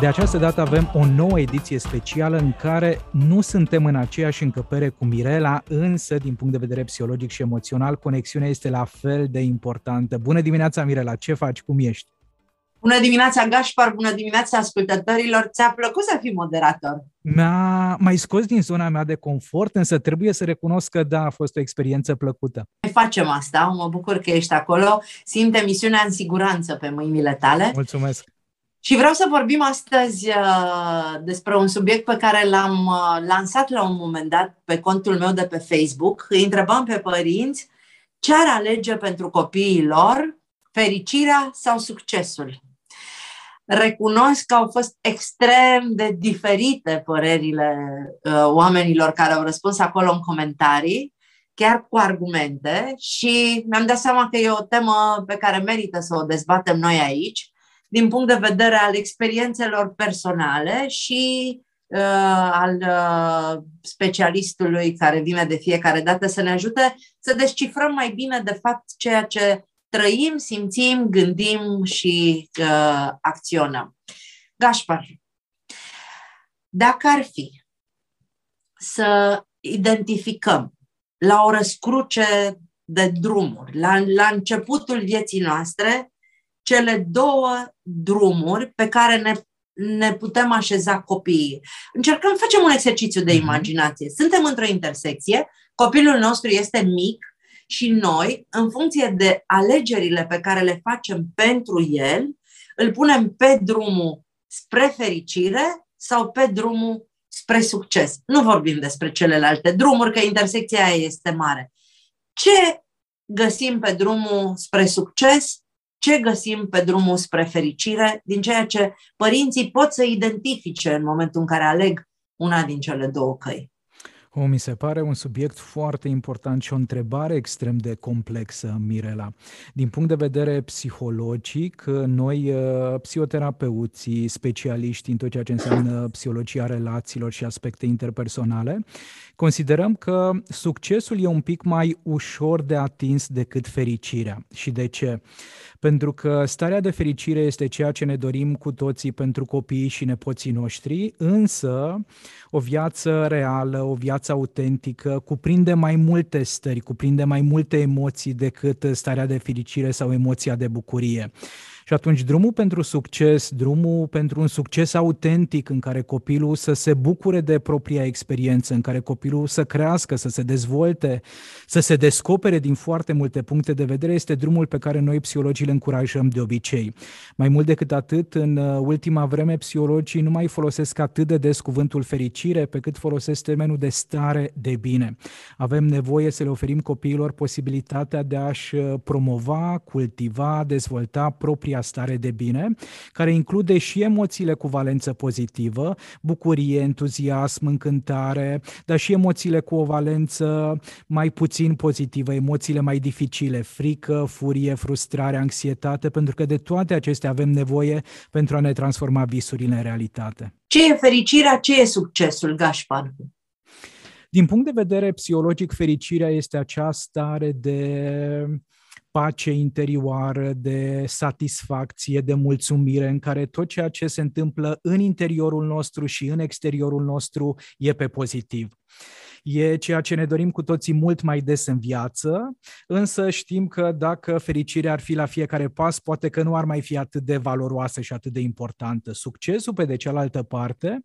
De această dată avem o nouă ediție specială în care nu suntem în aceeași încăpere cu Mirela, însă din punct de vedere psihologic și emoțional, conexiunea este la fel de importantă. Bună dimineața, Mirela! Ce faci? Cum ești? Bună dimineața, Gașpar! Bună dimineața, ascultătorilor! Ți-a plăcut să fii moderator? Mi-a mai scos din zona mea de confort, însă trebuie să recunosc că da, a fost o experiență plăcută. Noi facem asta, mă bucur că ești acolo. Simt emisiunea în siguranță pe mâinile tale. Mulțumesc! Și vreau să vorbim astăzi uh, despre un subiect pe care l-am uh, lansat la un moment dat pe contul meu de pe Facebook. Îi întrebam pe părinți ce ar alege pentru copiii lor, fericirea sau succesul recunosc că au fost extrem de diferite părerile uh, oamenilor care au răspuns acolo în comentarii, chiar cu argumente și mi-am dat seama că e o temă pe care merită să o dezbatem noi aici, din punct de vedere al experiențelor personale și uh, al uh, specialistului care vine de fiecare dată să ne ajute să descifrăm mai bine, de fapt, ceea ce trăim, simțim, gândim și uh, acționăm. Gașpar, dacă ar fi să identificăm la o răscruce de drumuri, la, la începutul vieții noastre, cele două drumuri pe care ne, ne putem așeza copiii. Încercăm, facem un exercițiu de mhm. imaginație. Suntem într-o intersecție, copilul nostru este mic, și noi, în funcție de alegerile pe care le facem pentru el, îl punem pe drumul spre fericire sau pe drumul spre succes. Nu vorbim despre celelalte drumuri, că intersecția aia este mare. Ce găsim pe drumul spre succes? Ce găsim pe drumul spre fericire? Din ceea ce părinții pot să identifice în momentul în care aleg una din cele două căi. O, mi se pare un subiect foarte important și o întrebare extrem de complexă, Mirela. Din punct de vedere psihologic, noi, uh, psihoterapeuții, specialiști în tot ceea ce înseamnă psihologia relațiilor și aspecte interpersonale, considerăm că succesul e un pic mai ușor de atins decât fericirea. Și de ce? Pentru că starea de fericire este ceea ce ne dorim cu toții pentru copiii și nepoții noștri, însă o viață reală, o viață autentică, cuprinde mai multe stări, cuprinde mai multe emoții decât starea de fericire sau emoția de bucurie. Și atunci drumul pentru succes, drumul pentru un succes autentic în care copilul să se bucure de propria experiență, în care copilul să crească, să se dezvolte, să se descopere din foarte multe puncte de vedere, este drumul pe care noi psihologii îl încurajăm de obicei. Mai mult decât atât, în uh, ultima vreme, psihologii nu mai folosesc atât de des cuvântul fericire, pe cât folosesc termenul de stare de bine. Avem nevoie să le oferim copiilor posibilitatea de a-și uh, promova, cultiva, dezvolta propria propria stare de bine, care include și emoțiile cu valență pozitivă, bucurie, entuziasm, încântare, dar și emoțiile cu o valență mai puțin pozitivă, emoțiile mai dificile, frică, furie, frustrare, anxietate, pentru că de toate acestea avem nevoie pentru a ne transforma visurile în realitate. Ce e fericirea, ce e succesul, Gașpar? Din punct de vedere psihologic, fericirea este acea stare de pace interioară, de satisfacție, de mulțumire, în care tot ceea ce se întâmplă în interiorul nostru și în exteriorul nostru e pe pozitiv. E ceea ce ne dorim cu toții mult mai des în viață, însă știm că dacă fericirea ar fi la fiecare pas, poate că nu ar mai fi atât de valoroasă și atât de importantă. Succesul, pe de cealaltă parte,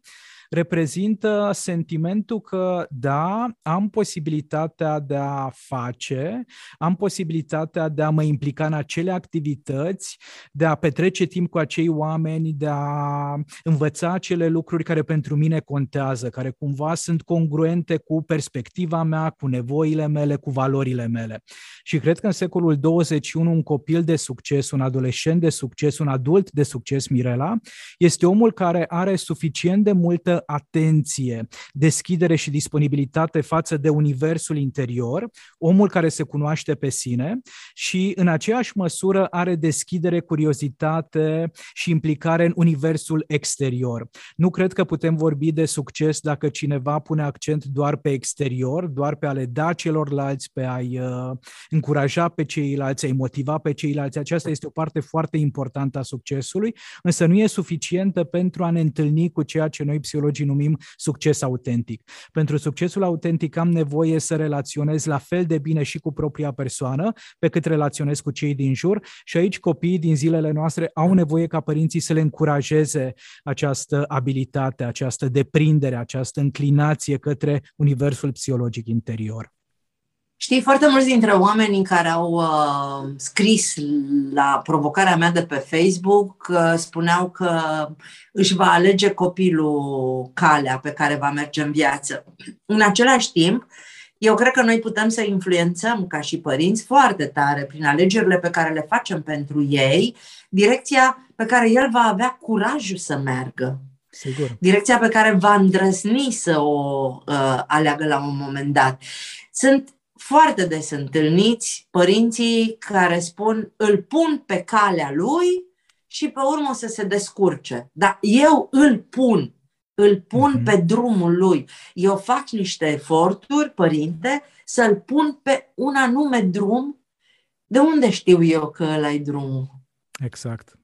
reprezintă sentimentul că, da, am posibilitatea de a face, am posibilitatea de a mă implica în acele activități, de a petrece timp cu acei oameni, de a învăța acele lucruri care pentru mine contează, care cumva sunt congruente cu perspectiva mea, cu nevoile mele, cu valorile mele. Și cred că în secolul 21 un copil de succes, un adolescent de succes, un adult de succes, Mirela, este omul care are suficient de multă multă atenție, deschidere și disponibilitate față de universul interior, omul care se cunoaște pe sine și în aceeași măsură are deschidere, curiozitate și implicare în universul exterior. Nu cred că putem vorbi de succes dacă cineva pune accent doar pe exterior, doar pe a le da celorlalți, pe a-i uh, încuraja pe ceilalți, a-i motiva pe ceilalți. Aceasta este o parte foarte importantă a succesului, însă nu e suficientă pentru a ne întâlni cu ceea ce noi psihologii numim succes autentic. Pentru succesul autentic am nevoie să relaționez la fel de bine și cu propria persoană, pe cât relaționez cu cei din jur și aici copiii din zilele noastre au nevoie ca părinții să le încurajeze această abilitate, această deprindere, această înclinație către universul psihologic interior. Știi, foarte mulți dintre oamenii care au uh, scris la provocarea mea de pe Facebook uh, spuneau că își va alege copilul calea pe care va merge în viață. În același timp, eu cred că noi putem să influențăm ca și părinți foarte tare prin alegerile pe care le facem pentru ei, direcția pe care el va avea curajul să meargă. Sigur. Direcția pe care va îndrăzni să o uh, aleagă la un moment dat. Sunt foarte des întâlniți părinții care spun îl pun pe calea lui și pe urmă să se descurce. Dar eu îl pun, îl pun mm-hmm. pe drumul lui. Eu fac niște eforturi, părinte, să-l pun pe un anume drum. De unde știu eu că ăla e drumul? Exact.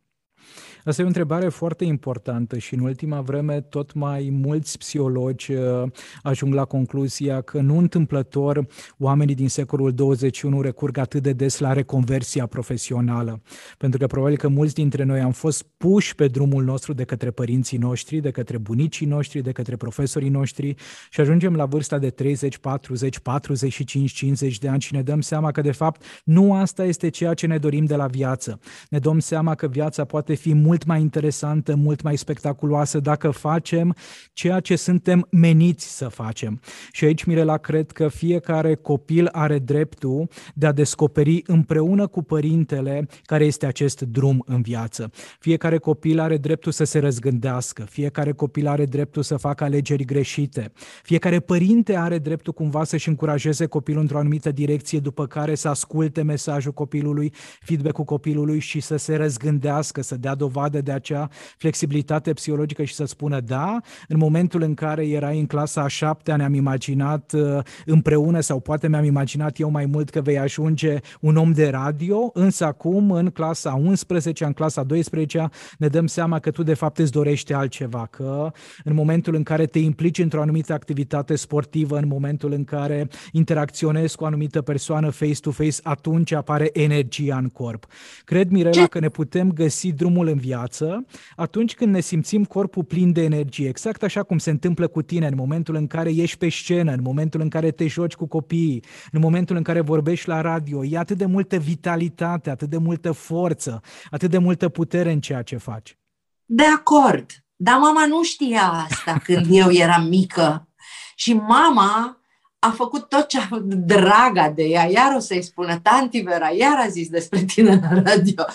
Asta e o întrebare foarte importantă și în ultima vreme tot mai mulți psihologi uh, ajung la concluzia că nu întâmplător oamenii din secolul 21 recurg atât de des la reconversia profesională. Pentru că probabil că mulți dintre noi am fost puși pe drumul nostru de către părinții noștri, de către bunicii noștri, de către profesorii noștri și ajungem la vârsta de 30, 40, 45, 50 de ani și ne dăm seama că de fapt nu asta este ceea ce ne dorim de la viață. Ne dăm seama că viața poate fi mult mult mai interesantă, mult mai spectaculoasă dacă facem ceea ce suntem meniți să facem. Și aici, Mirela, cred că fiecare copil are dreptul de a descoperi împreună cu părintele care este acest drum în viață. Fiecare copil are dreptul să se răzgândească, fiecare copil are dreptul să facă alegeri greșite, fiecare părinte are dreptul cumva să-și încurajeze copilul într-o anumită direcție, după care să asculte mesajul copilului, feedback-ul copilului și să se răzgândească, să dea dovadă dovadă de acea flexibilitate psihologică și să spună da, în momentul în care erai în clasa a șaptea ne-am imaginat uh, împreună sau poate mi-am imaginat eu mai mult că vei ajunge un om de radio, însă acum în clasa 11, în clasa 12 ne dăm seama că tu de fapt îți dorești altceva, că în momentul în care te implici într-o anumită activitate sportivă, în momentul în care interacționezi cu o anumită persoană face-to-face, atunci apare energia în corp. Cred, Mirela, că ne putem găsi drumul în viață viață atunci când ne simțim corpul plin de energie, exact așa cum se întâmplă cu tine în momentul în care ești pe scenă, în momentul în care te joci cu copiii, în momentul în care vorbești la radio. E atât de multă vitalitate, atât de multă forță, atât de multă putere în ceea ce faci. De acord, dar mama nu știa asta când eu eram mică. Și mama a făcut tot ce a draga de ea, iar o să-i spună, tanti Vera, iar a zis despre tine la radio.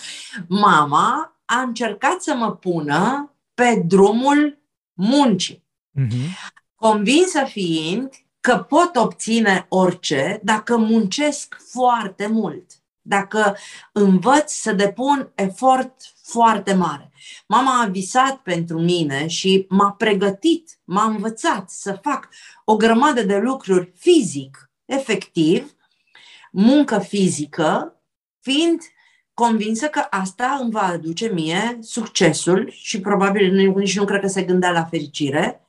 Mama a încercat să mă pună pe drumul muncii. Uh-huh. Convinsă fiind că pot obține orice dacă muncesc foarte mult, dacă învăț să depun efort foarte mare. Mama a visat pentru mine și m-a pregătit, m-a învățat să fac o grămadă de lucruri fizic, efectiv, muncă fizică, fiind convinsă că asta îmi va aduce mie succesul și probabil nici nu cred că se gândea la fericire.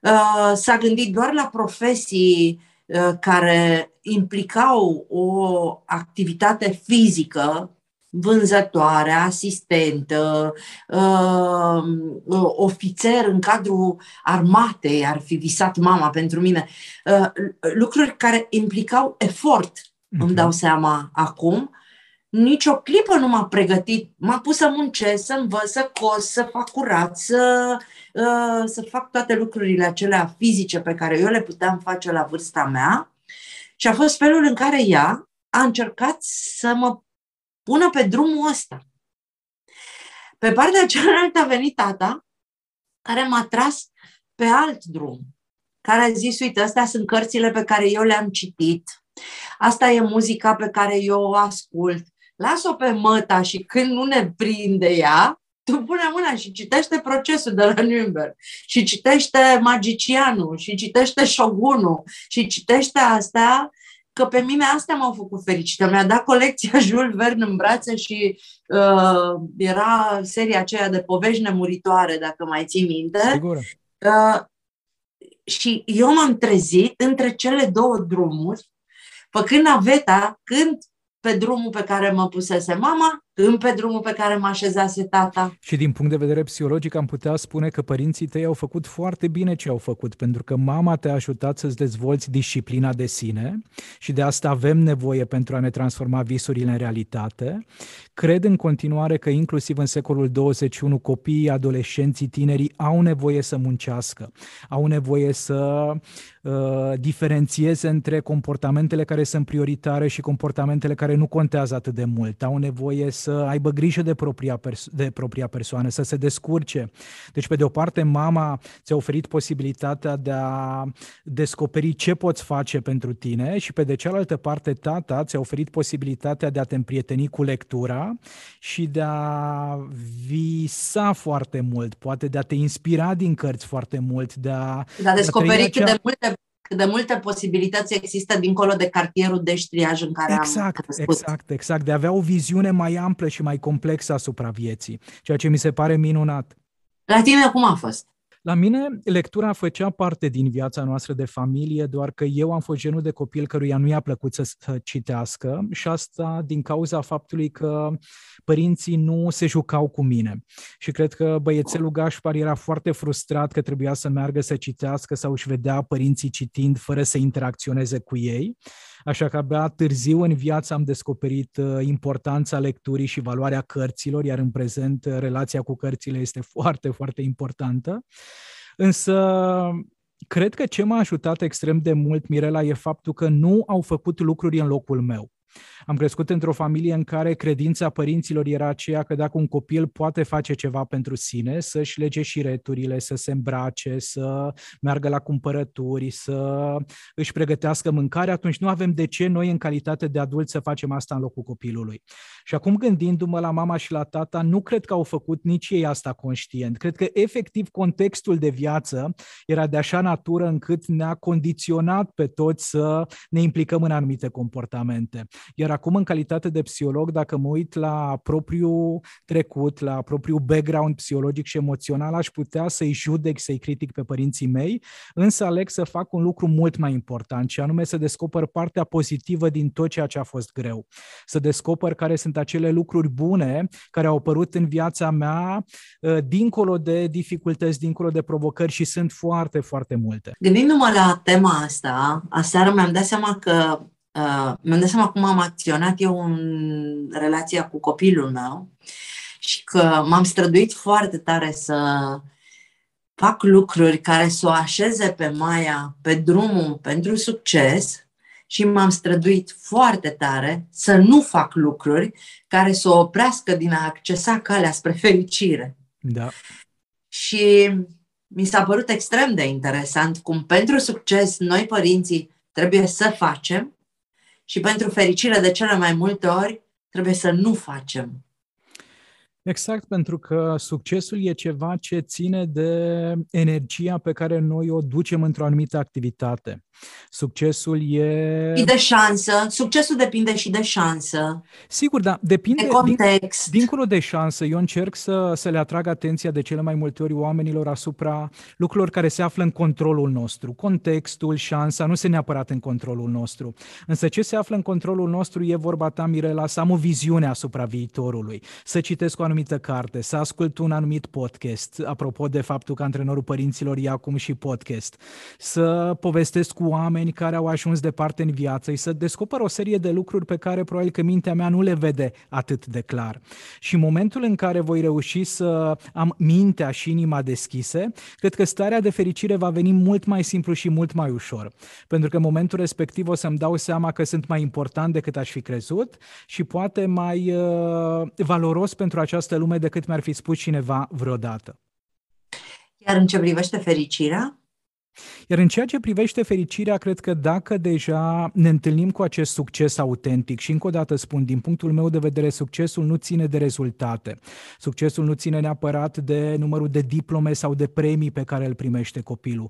Uh, s-a gândit doar la profesii uh, care implicau o activitate fizică, vânzătoare, asistentă, uh, ofițer în cadrul armatei, ar fi visat mama pentru mine. Lucruri care implicau efort, îmi mhm. dau seama acum, nici o clipă nu m-a pregătit. M-a pus să muncesc, să învăț, să cos, să fac curat, să, uh, să fac toate lucrurile acelea fizice pe care eu le puteam face la vârsta mea. Și a fost felul în care ea a încercat să mă pună pe drumul ăsta. Pe partea cealaltă a venit tata, care m-a tras pe alt drum, care a zis, uite, astea sunt cărțile pe care eu le-am citit, asta e muzica pe care eu o ascult, las-o pe măta și când nu ne prinde ea, tu pune mâna și citește procesul de la Nürnberg și citește Magicianul și citește Shogunul și citește astea că pe mine astea m-au făcut fericită. Mi-a dat colecția Jules Verne în brațe și uh, era seria aceea de povești nemuritoare, dacă mai ții minte. Sigur. Uh, și eu m-am trezit între cele două drumuri, făcând naveta, când pe drumul pe care mă pusese mama, când pe drumul pe care mă așezase tata. Și din punct de vedere psihologic am putea spune că părinții tăi au făcut foarte bine ce au făcut, pentru că mama te-a ajutat să-ți dezvolți disciplina de sine și de asta avem nevoie pentru a ne transforma visurile în realitate. Cred în continuare că inclusiv în secolul 21 copiii, adolescenții, tinerii au nevoie să muncească, au nevoie să uh, diferențieze între comportamentele care sunt prioritare și comportamentele care nu contează atât de mult, au nevoie să aibă grijă de propria, perso- de propria persoană, să se descurce. Deci, pe de o parte, mama ți-a oferit posibilitatea de a descoperi ce poți face pentru tine și pe de cealaltă parte, tata ți-a oferit posibilitatea de a te împrieteni cu lectura și de a visa foarte mult, poate de a te inspira din cărți foarte mult, de a... De a descoperi cât acea... de multe cât de multe posibilități există dincolo de cartierul de ștriaj în care exact, am crescut. Exact, exact, de a avea o viziune mai amplă și mai complexă asupra vieții, ceea ce mi se pare minunat. La tine cum a fost? La mine, lectura făcea parte din viața noastră de familie, doar că eu am fost genul de copil căruia nu i-a plăcut să, să citească și asta din cauza faptului că părinții nu se jucau cu mine. Și cred că băiețelul Gașpar era foarte frustrat că trebuia să meargă să citească sau își vedea părinții citind fără să interacționeze cu ei. Așa că abia târziu în viață am descoperit uh, importanța lecturii și valoarea cărților, iar în prezent uh, relația cu cărțile este foarte, foarte importantă. Însă cred că ce m-a ajutat extrem de mult, Mirela, e faptul că nu au făcut lucruri în locul meu. Am crescut într-o familie în care credința părinților era aceea că dacă un copil poate face ceva pentru sine, să-și lege și returile, să se îmbrace, să meargă la cumpărături, să își pregătească mâncare, atunci nu avem de ce noi în calitate de adulți să facem asta în locul copilului. Și acum gândindu-mă la mama și la tata, nu cred că au făcut nici ei asta conștient. Cred că efectiv contextul de viață era de așa natură încât ne-a condiționat pe toți să ne implicăm în anumite comportamente. Iar acum, în calitate de psiholog, dacă mă uit la propriul trecut, la propriul background psihologic și emoțional, aș putea să-i judec, să-i critic pe părinții mei, însă aleg să fac un lucru mult mai important, și anume să descoper partea pozitivă din tot ceea ce a fost greu. Să descoper care sunt acele lucruri bune care au apărut în viața mea, ă, dincolo de dificultăți, dincolo de provocări și sunt foarte, foarte multe. Gândindu-mă la tema asta, aseară mi-am dat seama că uh, mi-am dat seama cum am acționat eu în relația cu copilul meu și că m-am străduit foarte tare să fac lucruri care să o așeze pe Maia pe drumul pentru succes și m-am străduit foarte tare să nu fac lucruri care să o oprească din a accesa calea spre fericire. Da. Și mi s-a părut extrem de interesant cum pentru succes noi părinții trebuie să facem și pentru fericire de cele mai multe ori trebuie să nu facem. Exact, pentru că succesul e ceva ce ține de energia pe care noi o ducem într-o anumită activitate. Succesul e... Și de șansă. Succesul depinde și de șansă. Sigur, da. Depinde. De context. Din, dincolo de șansă, eu încerc să, să le atrag atenția de cele mai multe ori oamenilor asupra lucrurilor care se află în controlul nostru. Contextul, șansa, nu se neapărat în controlul nostru. Însă ce se află în controlul nostru e vorba ta, Mirela, să am o viziune asupra viitorului, să citesc o anumită carte, să ascult un anumit podcast, apropo de faptul că antrenorul părinților e acum și podcast, să povestesc cu oameni care au ajuns departe în viață, să descoper o serie de lucruri pe care probabil că mintea mea nu le vede atât de clar. Și în momentul în care voi reuși să am mintea și inima deschise, cred că starea de fericire va veni mult mai simplu și mult mai ușor. Pentru că în momentul respectiv o să-mi dau seama că sunt mai important decât aș fi crezut și poate mai uh, valoros pentru această lume decât mi-ar fi spus cineva vreodată. Iar în ce privește fericirea? Iar în ceea ce privește fericirea, cred că dacă deja ne întâlnim cu acest succes autentic și încă o dată spun, din punctul meu de vedere, succesul nu ține de rezultate. Succesul nu ține neapărat de numărul de diplome sau de premii pe care îl primește copilul,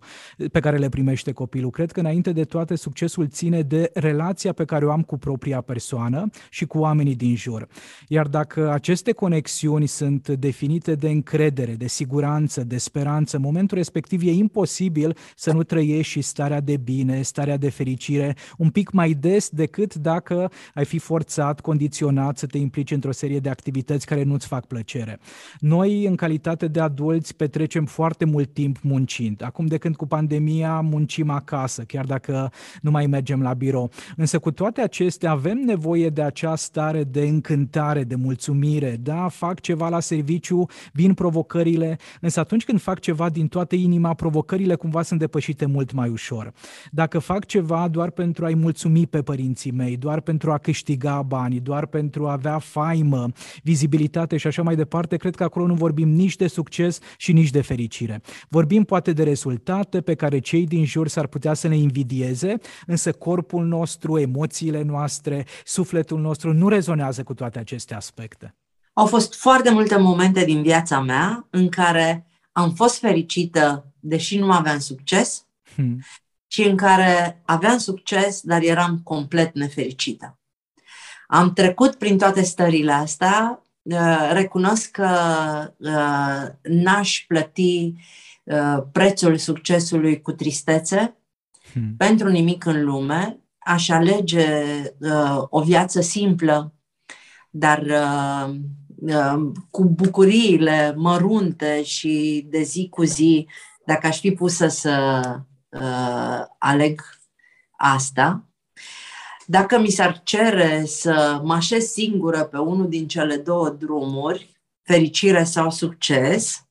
pe care le primește copilul. Cred că înainte de toate succesul ține de relația pe care o am cu propria persoană și cu oamenii din jur. Iar dacă aceste conexiuni sunt definite de încredere, de siguranță, de speranță, în momentul respectiv e imposibil să nu trăiești și starea de bine, starea de fericire un pic mai des decât dacă ai fi forțat, condiționat să te implici într-o serie de activități care nu-ți fac plăcere. Noi, în calitate de adulți, petrecem foarte mult timp muncind. Acum, de când cu pandemia, muncim acasă, chiar dacă nu mai mergem la birou. Însă, cu toate acestea, avem nevoie de acea stare de încântare, de mulțumire. Da, fac ceva la serviciu, vin provocările, însă atunci când fac ceva din toată inima, provocările cumva sunt depășite mult mai ușor. Dacă fac ceva doar pentru a-i mulțumi pe părinții mei, doar pentru a câștiga bani, doar pentru a avea faimă, vizibilitate și așa mai departe, cred că acolo nu vorbim nici de succes și nici de fericire. Vorbim poate de rezultate pe care cei din jur s-ar putea să ne invidieze, însă corpul nostru, emoțiile noastre, sufletul nostru nu rezonează cu toate aceste aspecte. Au fost foarte multe momente din viața mea în care am fost fericită deși nu aveam succes hmm. și în care aveam succes, dar eram complet nefericită. Am trecut prin toate stările astea, uh, recunosc că uh, n-aș plăti uh, prețul succesului cu tristețe hmm. pentru nimic în lume, aș alege o viață simplă, dar cu bucuriile mărunte și de zi cu zi dacă aș fi pusă să uh, aleg asta, dacă mi s-ar cere să mă așez singură pe unul din cele două drumuri, fericire sau succes,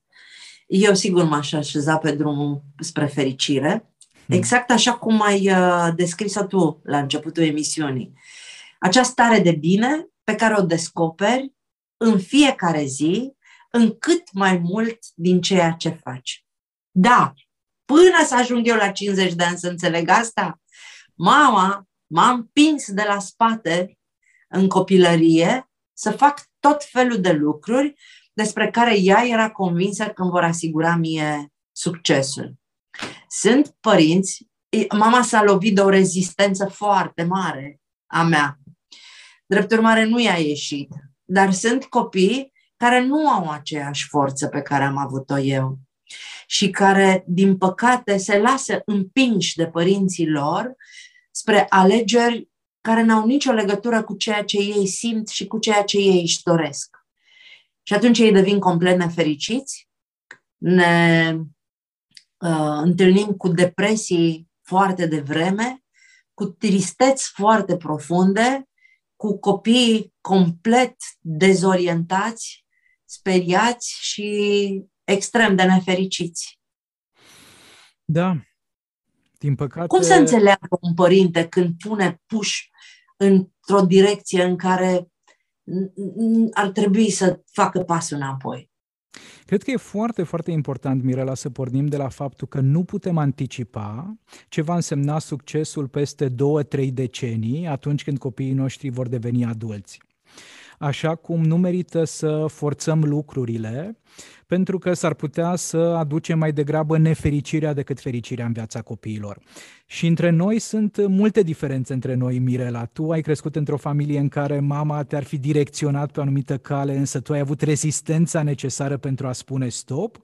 eu sigur m-aș așeza pe drumul spre fericire, hmm. exact așa cum ai uh, descris-o tu la începutul emisiunii. Acea stare de bine pe care o descoperi în fiecare zi, în cât mai mult din ceea ce faci. Da, până să ajung eu la 50 de ani să înțeleg asta, mama m-a împins de la spate în copilărie să fac tot felul de lucruri despre care ea era convinsă că îmi vor asigura mie succesul. Sunt părinți, mama s-a lovit de o rezistență foarte mare a mea. Drept urmare, nu i-a ieșit. Dar sunt copii care nu au aceeași forță pe care am avut-o eu și care, din păcate, se lasă împinși de părinții lor spre alegeri care n-au nicio legătură cu ceea ce ei simt și cu ceea ce ei își doresc. Și atunci ei devin complet nefericiți, ne uh, întâlnim cu depresii foarte devreme, cu tristeți foarte profunde, cu copii complet dezorientați, speriați și extrem de nefericiți. Da, din păcate... Cum să înțeleagă un părinte când pune puș într-o direcție în care ar trebui să facă pasul înapoi? Cred că e foarte, foarte important, Mirela, să pornim de la faptul că nu putem anticipa ce va însemna succesul peste două, trei decenii, atunci când copiii noștri vor deveni adulți. Așa cum nu merită să forțăm lucrurile, pentru că s-ar putea să aducem mai degrabă nefericirea decât fericirea în viața copiilor. Și între noi sunt multe diferențe între noi, Mirela. Tu ai crescut într-o familie în care mama te-ar fi direcționat pe o anumită cale, însă tu ai avut rezistența necesară pentru a spune stop.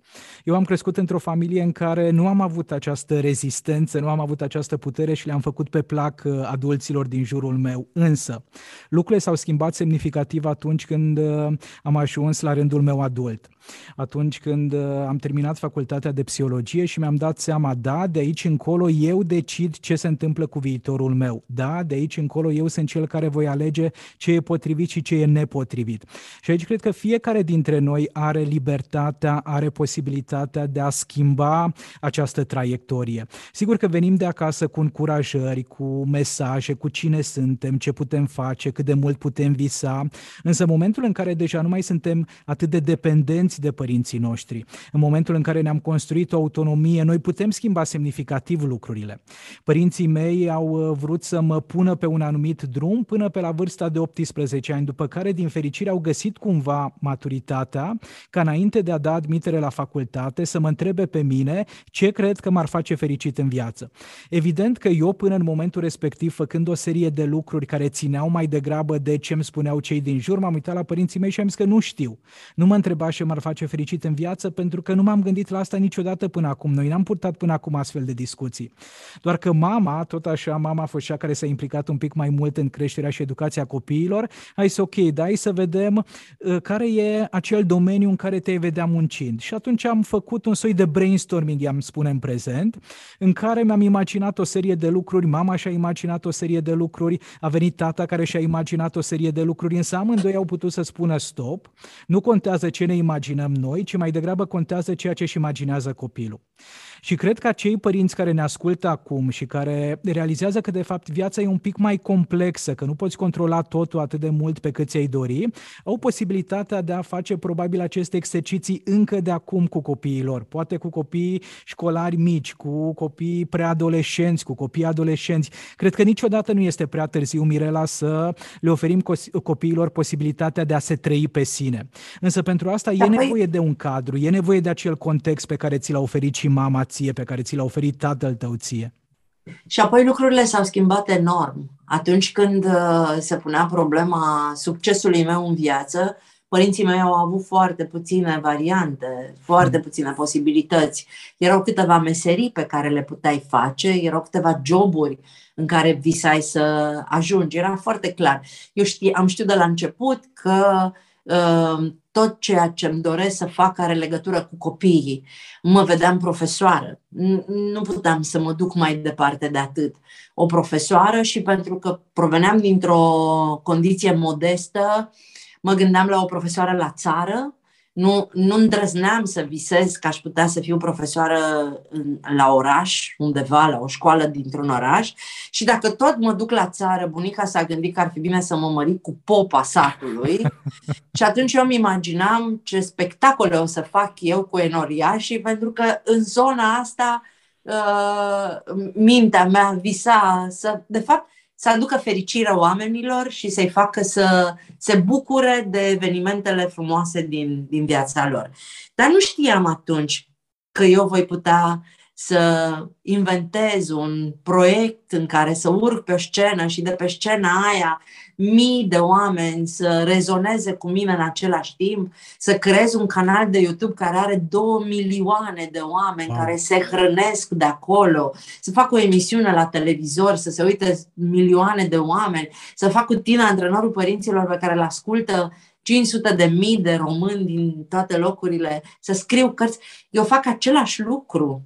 Eu am crescut într-o familie în care nu am avut această rezistență, nu am avut această putere și le-am făcut pe plac uh, adulților din jurul meu. Însă, lucrurile s-au schimbat semnificativ atunci când uh, am ajuns la rândul meu adult atunci când uh, am terminat facultatea de psihologie și mi-am dat seama, da, de aici încolo eu decid ce se întâmplă cu viitorul meu. Da, de aici încolo eu sunt cel care voi alege ce e potrivit și ce e nepotrivit. Și aici cred că fiecare dintre noi are libertatea, are posibilitatea de a schimba această traiectorie. Sigur că venim de acasă cu încurajări, cu mesaje, cu cine suntem, ce putem face, cât de mult putem visa, însă în momentul în care deja nu mai suntem atât de dependenți de de părinții noștri. În momentul în care ne-am construit o autonomie, noi putem schimba semnificativ lucrurile. Părinții mei au uh, vrut să mă pună pe un anumit drum până pe la vârsta de 18 ani, după care, din fericire, au găsit cumva maturitatea ca înainte de a da admitere la facultate să mă întrebe pe mine ce cred că m-ar face fericit în viață. Evident că eu până în momentul respectiv, făcând o serie de lucruri care țineau mai degrabă de ce îmi spuneau cei din jur, m-am uitat la părinții mei și am zis că nu știu. Nu mă întreba ce m-ar face fericit în viață pentru că nu m-am gândit la asta niciodată până acum. Noi n-am purtat până acum astfel de discuții. Doar că mama, tot așa, mama a fost cea care s-a implicat un pic mai mult în creșterea și educația copiilor. Hai să ok, dai să vedem uh, care e acel domeniu în care te vedea muncind. Și atunci am făcut un soi de brainstorming, i-am spune în prezent, în care mi-am imaginat o serie de lucruri, mama și-a imaginat o serie de lucruri, a venit tata care și-a imaginat o serie de lucruri, însă amândoi au putut să spună stop, nu contează ce ne imaginăm noi, ci mai degrabă contează ceea ce își imaginează copilul. Și cred că acei părinți care ne ascultă acum și care realizează că de fapt viața e un pic mai complexă, că nu poți controla totul atât de mult pe cât ți-ai dori, au posibilitatea de a face probabil aceste exerciții încă de acum cu copiilor, poate cu copii școlari mici, cu copii preadolescenți, cu copii adolescenți. Cred că niciodată nu este prea târziu, Mirela, să le oferim copiilor posibilitatea de a se trăi pe sine. Însă pentru asta e nevoie de un cadru, e nevoie de acel context pe care ți l-a oferit și mama ție, pe care ți l-a oferit tatăl tău ție. Și apoi lucrurile s-au schimbat enorm. Atunci când uh, se punea problema succesului meu în viață, părinții mei au avut foarte puține variante, foarte mm. puține posibilități. Erau câteva meserii pe care le puteai face, erau câteva joburi în care visai să ajungi. Era foarte clar. Eu știi, am știut de la început că uh, tot ceea ce îmi doresc să fac are legătură cu copiii. Mă vedeam profesoară. Nu puteam să mă duc mai departe de atât. O profesoară și pentru că proveneam dintr-o condiție modestă, mă gândeam la o profesoară la țară, nu, nu îndrăzneam să visez că aș putea să fiu profesoară în, la oraș, undeva, la o școală dintr-un oraș. Și dacă tot mă duc la țară, bunica s-a gândit că ar fi bine să mă mări cu popa satului. și atunci eu îmi imaginam ce spectacole o să fac eu cu enoriașii, pentru că în zona asta uh, mintea mea visa să, de fapt, să aducă fericirea oamenilor și să-i facă să se bucure de evenimentele frumoase din, din viața lor. Dar nu știam atunci că eu voi putea să inventez un proiect în care să urc pe o scenă și de pe scena aia mii de oameni să rezoneze cu mine în același timp, să creez un canal de YouTube care are două milioane de oameni wow. care se hrănesc de acolo, să fac o emisiune la televizor, să se uite milioane de oameni, să fac cu tine antrenorul părinților pe care îl ascultă 500 de mii de români din toate locurile, să scriu cărți. Eu fac același lucru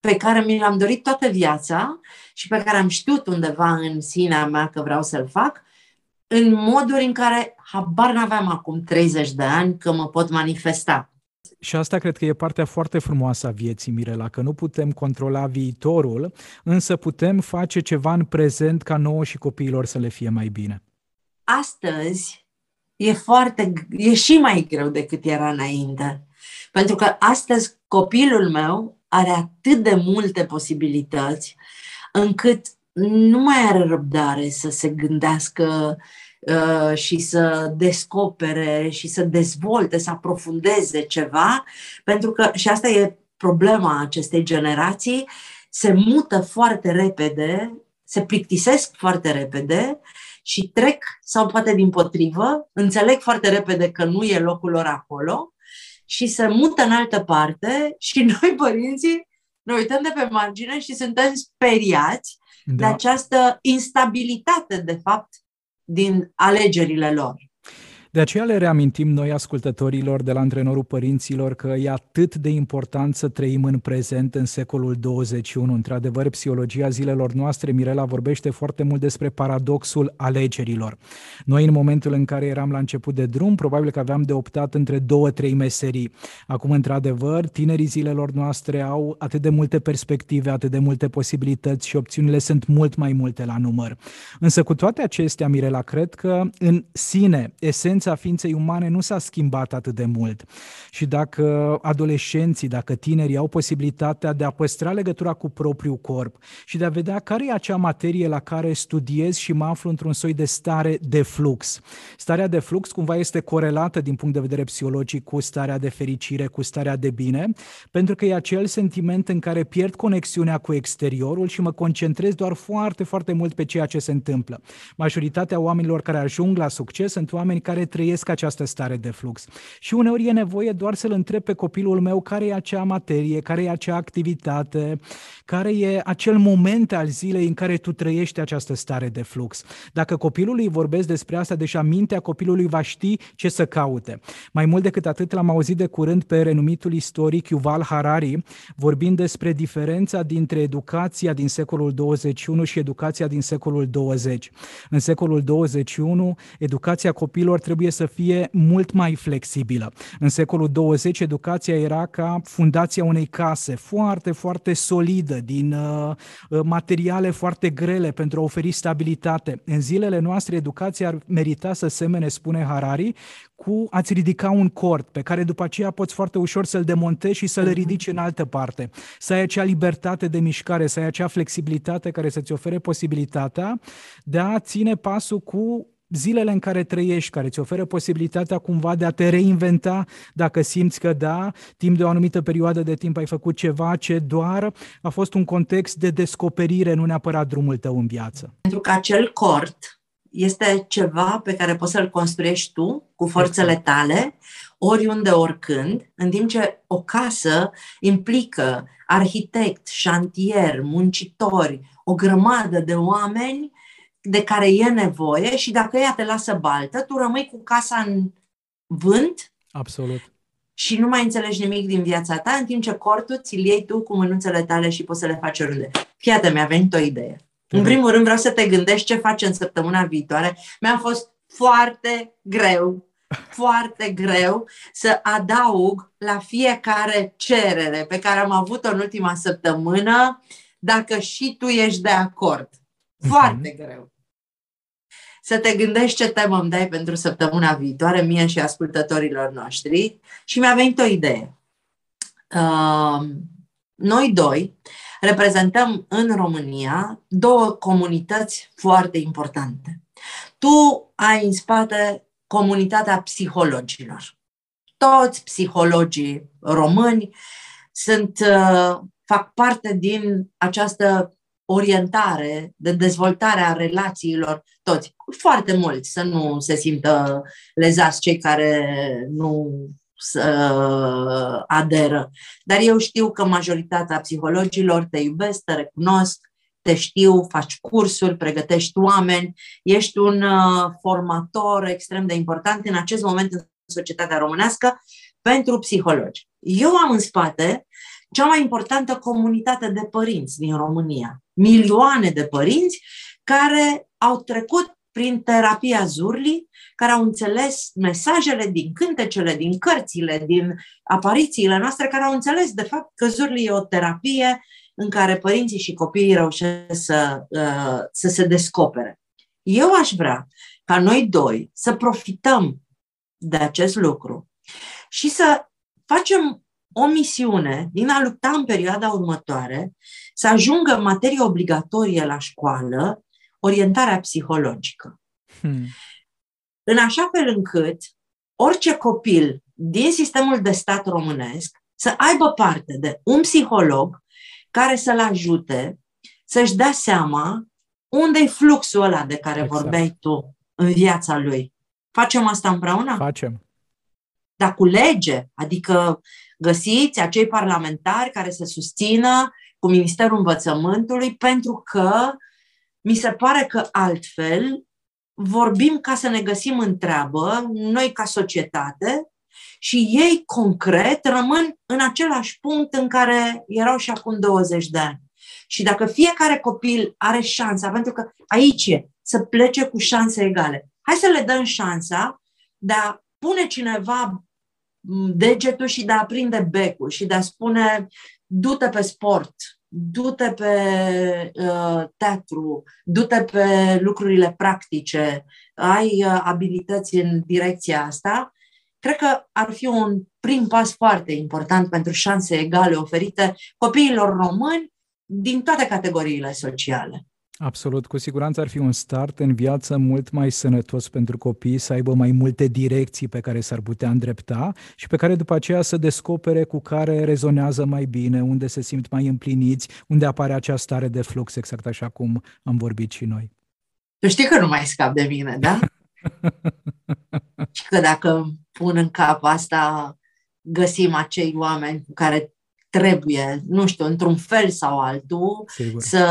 pe care mi l-am dorit toată viața și pe care am știut undeva în sinea mea că vreau să-l fac, în moduri în care habar n-aveam acum 30 de ani că mă pot manifesta. Și asta cred că e partea foarte frumoasă a vieții, Mirela, că nu putem controla viitorul, însă putem face ceva în prezent ca nouă și copiilor să le fie mai bine. Astăzi e foarte, e și mai greu decât era înainte. Pentru că astăzi copilul meu are atât de multe posibilități încât nu mai are răbdare să se gândească uh, și să descopere și să dezvolte, să aprofundeze ceva, pentru că, și asta e problema acestei generații, se mută foarte repede, se plictisesc foarte repede și trec, sau poate din potrivă, înțeleg foarte repede că nu e locul lor acolo și se mută în altă parte și noi, părinții, ne uităm de pe margine și suntem speriați da. de această instabilitate, de fapt, din alegerile lor. De aceea le reamintim noi ascultătorilor de la antrenorul părinților că e atât de important să trăim în prezent în secolul 21. Într-adevăr, psihologia zilelor noastre, Mirela vorbește foarte mult despre paradoxul alegerilor. Noi, în momentul în care eram la început de drum, probabil că aveam de optat între două, trei meserii. Acum, într-adevăr, tinerii zilelor noastre au atât de multe perspective, atât de multe posibilități și opțiunile sunt mult mai multe la număr. Însă, cu toate acestea, Mirela, cred că în sine, esența esența ființei umane nu s-a schimbat atât de mult. Și dacă adolescenții, dacă tinerii au posibilitatea de a păstra legătura cu propriul corp și de a vedea care e acea materie la care studiez și mă aflu într-un soi de stare de flux. Starea de flux cumva este corelată din punct de vedere psihologic cu starea de fericire, cu starea de bine, pentru că e acel sentiment în care pierd conexiunea cu exteriorul și mă concentrez doar foarte, foarte mult pe ceea ce se întâmplă. Majoritatea oamenilor care ajung la succes sunt oameni care trăiesc această stare de flux. Și uneori e nevoie doar să-l întreb pe copilul meu care e acea materie, care e acea activitate, care e acel moment al zilei în care tu trăiești această stare de flux. Dacă copilului vorbesc despre asta, deja mintea copilului va ști ce să caute. Mai mult decât atât, l-am auzit de curând pe renumitul istoric Yuval Harari vorbind despre diferența dintre educația din secolul 21 și educația din secolul 20. În secolul 21, educația copiilor trebuie să fie mult mai flexibilă. În secolul 20, educația era ca fundația unei case foarte, foarte solidă, din uh, uh, materiale foarte grele pentru a oferi stabilitate. În zilele noastre, educația ar merita să semene, spune Harari, cu a-ți ridica un cord pe care după aceea poți foarte ușor să-l demontezi și să-l mhm. ridici în altă parte. Să ai acea libertate de mișcare, să ai acea flexibilitate care să-ți ofere posibilitatea de a ține pasul cu zilele în care trăiești, care îți oferă posibilitatea cumva de a te reinventa dacă simți că da, timp de o anumită perioadă de timp ai făcut ceva ce doar a fost un context de descoperire, nu neapărat drumul tău în viață. Pentru că acel cort este ceva pe care poți să-l construiești tu cu forțele tale, oriunde, oricând, în timp ce o casă implică arhitect, șantier, muncitori, o grămadă de oameni de care e nevoie și dacă ea te lasă baltă, tu rămâi cu casa în vânt Absolut. și nu mai înțelegi nimic din viața ta, în timp ce cortul ți-l iei tu cu mânuțele tale și poți să le faci oriunde. Fiată, mi-a venit o idee. În mhm. primul rând vreau să te gândești ce faci în săptămâna viitoare. Mi-a fost foarte greu, foarte greu să adaug la fiecare cerere pe care am avut-o în ultima săptămână, dacă și tu ești de acord. Foarte uh-huh. greu. Să te gândești ce temă îmi dai pentru săptămâna viitoare, mie și ascultătorilor noștri. Și mi-a venit o idee. Uh, noi doi reprezentăm în România două comunități foarte importante. Tu ai în spate comunitatea psihologilor. Toți psihologii români sunt, uh, fac parte din această orientare de dezvoltare a relațiilor toți. Foarte mulți, să nu se simtă lezați cei care nu să aderă. Dar eu știu că majoritatea psihologilor te iubesc, te recunosc, te știu, faci cursuri, pregătești oameni, ești un uh, formator extrem de important în acest moment în societatea românească pentru psihologi. Eu am în spate cea mai importantă comunitate de părinți din România. Milioane de părinți care au trecut prin terapia Zurli, care au înțeles mesajele din cântecele, din cărțile, din aparițiile noastre, care au înțeles, de fapt, că Zurli e o terapie în care părinții și copiii reușesc să, uh, să se descopere. Eu aș vrea ca noi doi să profităm de acest lucru și să facem o misiune din a lupta în perioada următoare să ajungă materie obligatorie la școală orientarea psihologică. Hmm. În așa fel încât orice copil din sistemul de stat românesc să aibă parte de un psiholog care să-l ajute să-și dea seama unde e fluxul ăla de care exact. vorbeai tu în viața lui. Facem asta împreună? Facem. Dar cu lege, adică găsiți acei parlamentari care să susțină cu Ministerul Învățământului, pentru că mi se pare că altfel vorbim ca să ne găsim în treabă, noi ca societate, și ei concret rămân în același punct în care erau și acum 20 de ani. Și dacă fiecare copil are șansa, pentru că aici e, să plece cu șanse egale, hai să le dăm șansa de a pune cineva degetul și de a prinde becul și de a spune du-te pe sport, du-te pe uh, teatru, du-te pe lucrurile practice, ai uh, abilități în direcția asta, cred că ar fi un prim pas foarte important pentru șanse egale oferite copiilor români din toate categoriile sociale. Absolut, cu siguranță ar fi un start în viață mult mai sănătos pentru copii, să aibă mai multe direcții pe care s-ar putea îndrepta și pe care după aceea să descopere cu care rezonează mai bine, unde se simt mai împliniți, unde apare acea stare de flux, exact așa cum am vorbit și noi. Tu știi că nu mai scap de mine, da? și că dacă pun în cap asta, găsim acei oameni cu care trebuie, nu știu, într-un fel sau altul, Sigur. să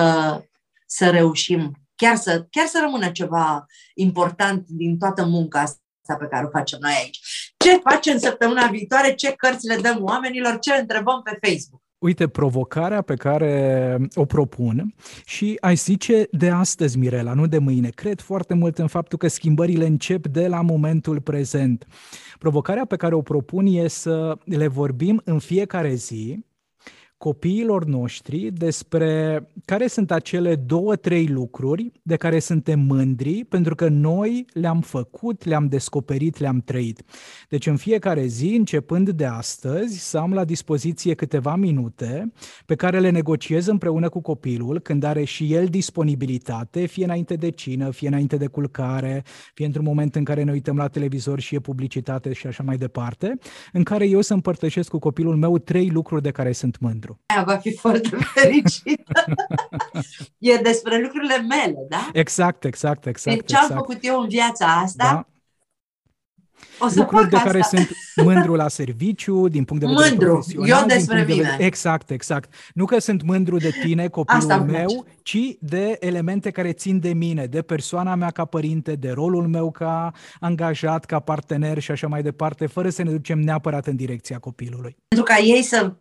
să reușim, chiar să, chiar să rămână ceva important din toată munca asta pe care o facem noi aici. Ce facem săptămâna viitoare, ce cărți le dăm oamenilor, ce le întrebăm pe Facebook. Uite, provocarea pe care o propun și ai zice de astăzi, Mirela, nu de mâine. Cred foarte mult în faptul că schimbările încep de la momentul prezent. Provocarea pe care o propun e să le vorbim în fiecare zi copiilor noștri despre care sunt acele două, trei lucruri de care suntem mândri pentru că noi le-am făcut, le-am descoperit, le-am trăit. Deci în fiecare zi, începând de astăzi, să am la dispoziție câteva minute pe care le negociez împreună cu copilul când are și el disponibilitate, fie înainte de cină, fie înainte de culcare, fie într-un moment în care ne uităm la televizor și e publicitate și așa mai departe, în care eu să împărtășesc cu copilul meu trei lucruri de care sunt mândru lucru. Aia va fi foarte fericită. e despre lucrurile mele, da? Exact, exact, exact. Deci ce am exact. făcut eu în viața asta, da. O să lucruri de asta. care sunt mândru la serviciu, din punct de vedere mândru. profesional. Eu despre mine. De vedere... Exact, exact. Nu că sunt mândru de tine, copilul asta meu, ci de elemente care țin de mine, de persoana mea ca părinte, de rolul meu ca angajat, ca partener și așa mai departe, fără să ne ducem neapărat în direcția copilului. Pentru ca ei să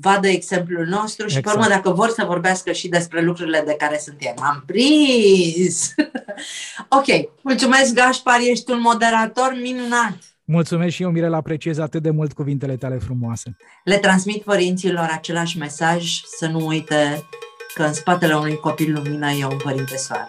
vadă exemplul nostru și, exact. pe urmă, dacă vor să vorbească și despre lucrurile de care suntem. Am prins! ok, mulțumesc, Gașpar, ești un moderator minunat. Mulțumesc și eu, Mirela, apreciez atât de mult cuvintele tale frumoase. Le transmit părinților același mesaj, să nu uite că în spatele unui copil lumină e un părinte soare.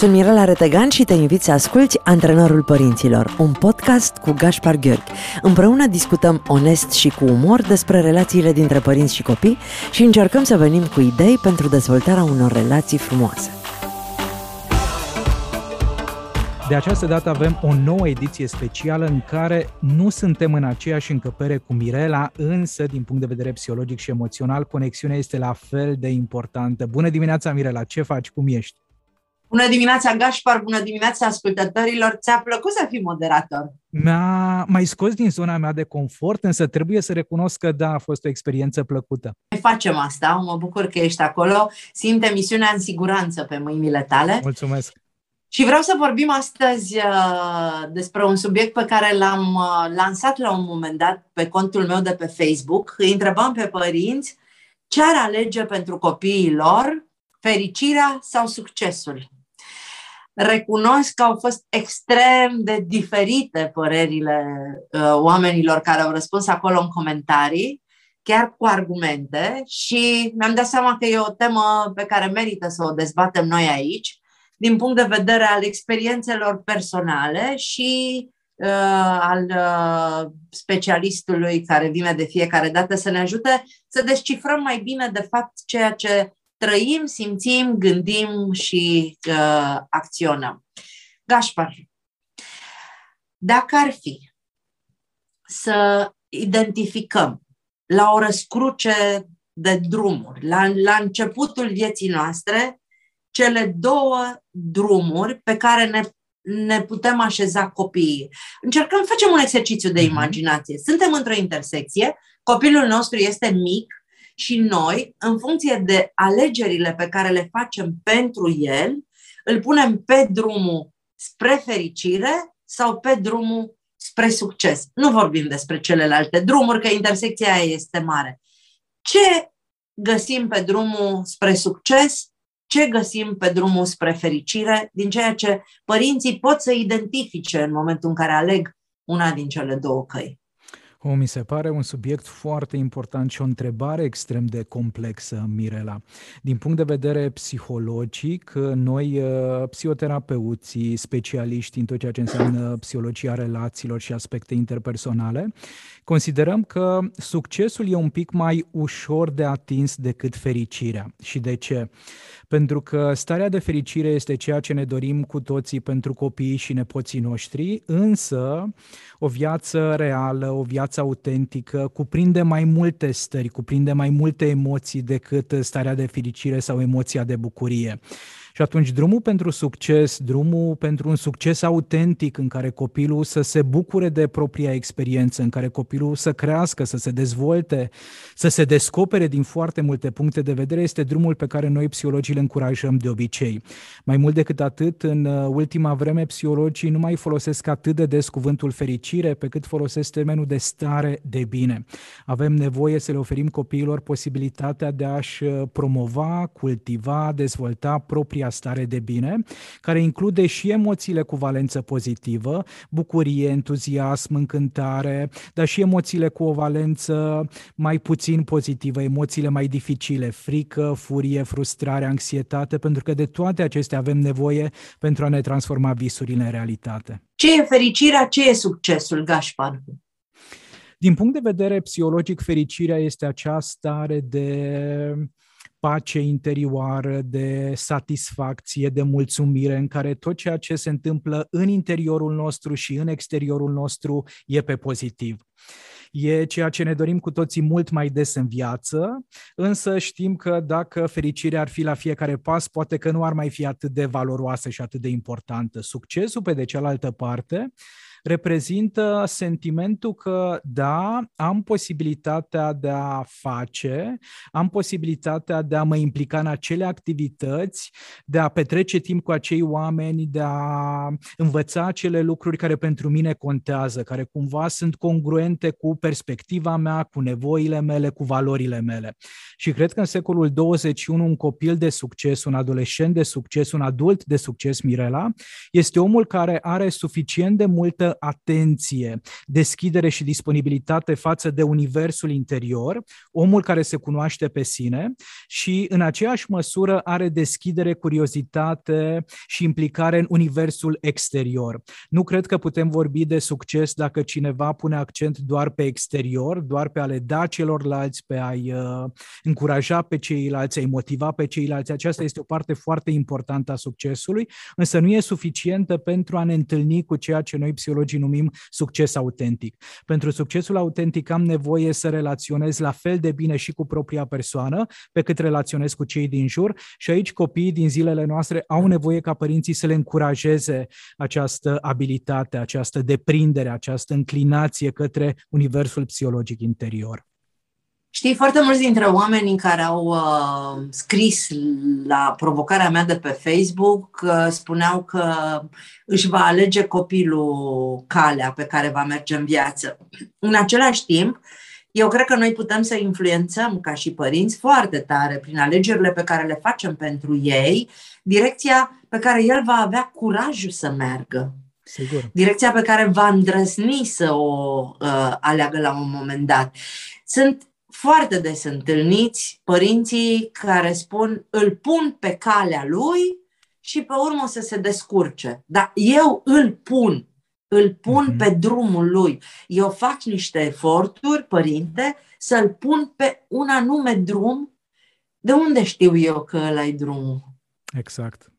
Sunt Mirela Retegan și te invit să asculti Antrenorul Părinților, un podcast cu Gaspar Gheorghe. Împreună discutăm onest și cu umor despre relațiile dintre părinți și copii și încercăm să venim cu idei pentru dezvoltarea unor relații frumoase. De această dată avem o nouă ediție specială în care nu suntem în aceeași încăpere cu Mirela, însă, din punct de vedere psihologic și emoțional, conexiunea este la fel de importantă. Bună dimineața, Mirela! Ce faci? Cum ești? Bună dimineața, Gașpar, bună dimineața ascultătorilor. Ți-a plăcut să fii moderator? Mi-a mai scos din zona mea de confort, însă trebuie să recunosc că da, a fost o experiență plăcută. Noi facem asta, mă bucur că ești acolo. Simt emisiunea în siguranță pe mâinile tale. Mulțumesc! Și vreau să vorbim astăzi uh, despre un subiect pe care l-am uh, lansat la un moment dat pe contul meu de pe Facebook. Îi întrebam pe părinți ce ar alege pentru copiii lor, fericirea sau succesul recunosc că au fost extrem de diferite părerile uh, oamenilor care au răspuns acolo în comentarii, chiar cu argumente și mi-am dat seama că e o temă pe care merită să o dezbatem noi aici, din punct de vedere al experiențelor personale și uh, al uh, specialistului care vine de fiecare dată să ne ajute să descifrăm mai bine, de fapt, ceea ce trăim, simțim, gândim și uh, acționăm. Gașpar, dacă ar fi să identificăm la o răscruce de drumuri, la, la începutul vieții noastre, cele două drumuri pe care ne, ne putem așeza copiii. Încercăm, facem un exercițiu de mhm. imaginație. Suntem într-o intersecție, copilul nostru este mic, și noi, în funcție de alegerile pe care le facem pentru el, îl punem pe drumul spre fericire sau pe drumul spre succes. Nu vorbim despre celelalte drumuri, că intersecția aia este mare. Ce găsim pe drumul spre succes? Ce găsim pe drumul spre fericire? Din ceea ce părinții pot să identifice în momentul în care aleg una din cele două căi. O, mi se pare un subiect foarte important și o întrebare extrem de complexă, Mirela. Din punct de vedere psihologic, noi, uh, psihoterapeuții, specialiști în tot ceea ce înseamnă psihologia relațiilor și aspecte interpersonale, considerăm că succesul e un pic mai ușor de atins decât fericirea. Și de ce? Pentru că starea de fericire este ceea ce ne dorim cu toții pentru copiii și nepoții noștri, însă o viață reală, o viață autentică, cuprinde mai multe stări, cuprinde mai multe emoții decât starea de fericire sau emoția de bucurie. Și atunci drumul pentru succes, drumul pentru un succes autentic în care copilul să se bucure de propria experiență, în care copilul să crească, să se dezvolte, să se descopere din foarte multe puncte de vedere, este drumul pe care noi psihologii îl încurajăm de obicei. Mai mult decât atât, în uh, ultima vreme, psihologii nu mai folosesc atât de des cuvântul fericire, pe cât folosesc termenul de stare de bine. Avem nevoie să le oferim copiilor posibilitatea de a-și uh, promova, cultiva, dezvolta propria stare de bine, care include și emoțiile cu valență pozitivă, bucurie, entuziasm, încântare, dar și emoțiile cu o valență mai puțin pozitivă, emoțiile mai dificile, frică, furie, frustrare, anxietate, pentru că de toate acestea avem nevoie pentru a ne transforma visurile în realitate. Ce e fericirea, ce e succesul, Gașpar? Din punct de vedere psihologic, fericirea este acea stare de pace interioară, de satisfacție, de mulțumire, în care tot ceea ce se întâmplă în interiorul nostru și în exteriorul nostru e pe pozitiv. E ceea ce ne dorim cu toții mult mai des în viață, însă știm că dacă fericirea ar fi la fiecare pas, poate că nu ar mai fi atât de valoroasă și atât de importantă. Succesul, pe de cealaltă parte, reprezintă sentimentul că, da, am posibilitatea de a face, am posibilitatea de a mă implica în acele activități, de a petrece timp cu acei oameni, de a învăța acele lucruri care pentru mine contează, care cumva sunt congruente cu perspectiva mea, cu nevoile mele, cu valorile mele. Și cred că în secolul 21 un copil de succes, un adolescent de succes, un adult de succes, Mirela, este omul care are suficient de multă atenție, deschidere și disponibilitate față de universul interior, omul care se cunoaște pe sine și în aceeași măsură are deschidere, curiozitate și implicare în universul exterior. Nu cred că putem vorbi de succes dacă cineva pune accent doar pe exterior, doar pe a le da celorlalți, pe a-i uh, încuraja pe ceilalți, a-i motiva pe ceilalți. Aceasta este o parte foarte importantă a succesului, însă nu e suficientă pentru a ne întâlni cu ceea ce noi psihologi psihologii numim succes autentic. Pentru succesul autentic am nevoie să relaționez la fel de bine și cu propria persoană, pe cât relaționez cu cei din jur și aici copiii din zilele noastre au nevoie ca părinții să le încurajeze această abilitate, această deprindere, această înclinație către universul psihologic interior. Știi, foarte mulți dintre oamenii care au uh, scris la provocarea mea de pe Facebook uh, spuneau că își va alege copilul calea pe care va merge în viață. În același timp, eu cred că noi putem să influențăm ca și părinți foarte tare prin alegerile pe care le facem pentru ei, direcția pe care el va avea curajul să meargă. Sigur. Direcția pe care va îndrăzni să o uh, aleagă la un moment dat. Sunt foarte des întâlniți părinții care spun îl pun pe calea lui și pe urmă să se descurce. Dar eu îl pun, îl pun mm-hmm. pe drumul lui. Eu fac niște eforturi, părinte, să-l pun pe un anume drum. De unde știu eu că ăla e drumul? Exact.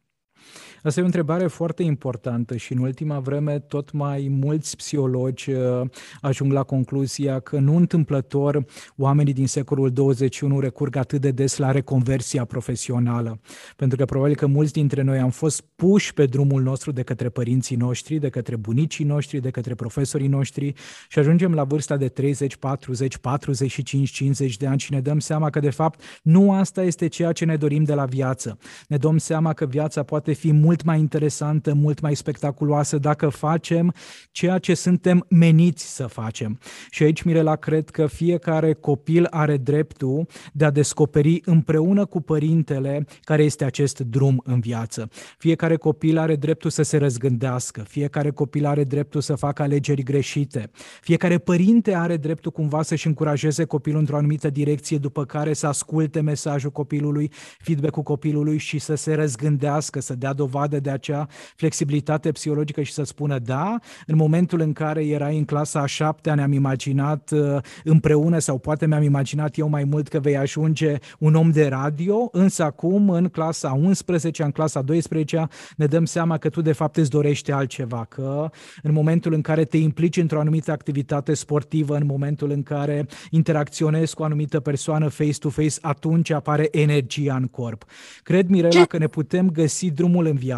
Asta e o întrebare foarte importantă și în ultima vreme tot mai mulți psihologi uh, ajung la concluzia că nu întâmplător oamenii din secolul 21 recurg atât de des la reconversia profesională. Pentru că probabil că mulți dintre noi am fost puși pe drumul nostru de către părinții noștri, de către bunicii noștri, de către profesorii noștri și ajungem la vârsta de 30, 40, 45, 50 de ani și ne dăm seama că de fapt nu asta este ceea ce ne dorim de la viață. Ne dăm seama că viața poate fi mult mai interesantă, mult mai spectaculoasă dacă facem ceea ce suntem meniți să facem. Și aici, Mirela, cred că fiecare copil are dreptul de a descoperi împreună cu părintele care este acest drum în viață. Fiecare copil are dreptul să se răzgândească, fiecare copil are dreptul să facă alegeri greșite, fiecare părinte are dreptul cumva să-și încurajeze copilul într-o anumită direcție, după care să asculte mesajul copilului, feedback-ul copilului și să se răzgândească, să dea dovadă de acea flexibilitate psihologică și să spună da, în momentul în care erai în clasa a șaptea ne-am imaginat uh, împreună sau poate mi-am imaginat eu mai mult că vei ajunge un om de radio, însă acum în clasa 11, în clasa 12 ne dăm seama că tu de fapt îți dorești altceva, că în momentul în care te implici într-o anumită activitate sportivă, în momentul în care interacționezi cu o anumită persoană face-to-face, atunci apare energia în corp. Cred, Mirela, că ne putem găsi drumul în viață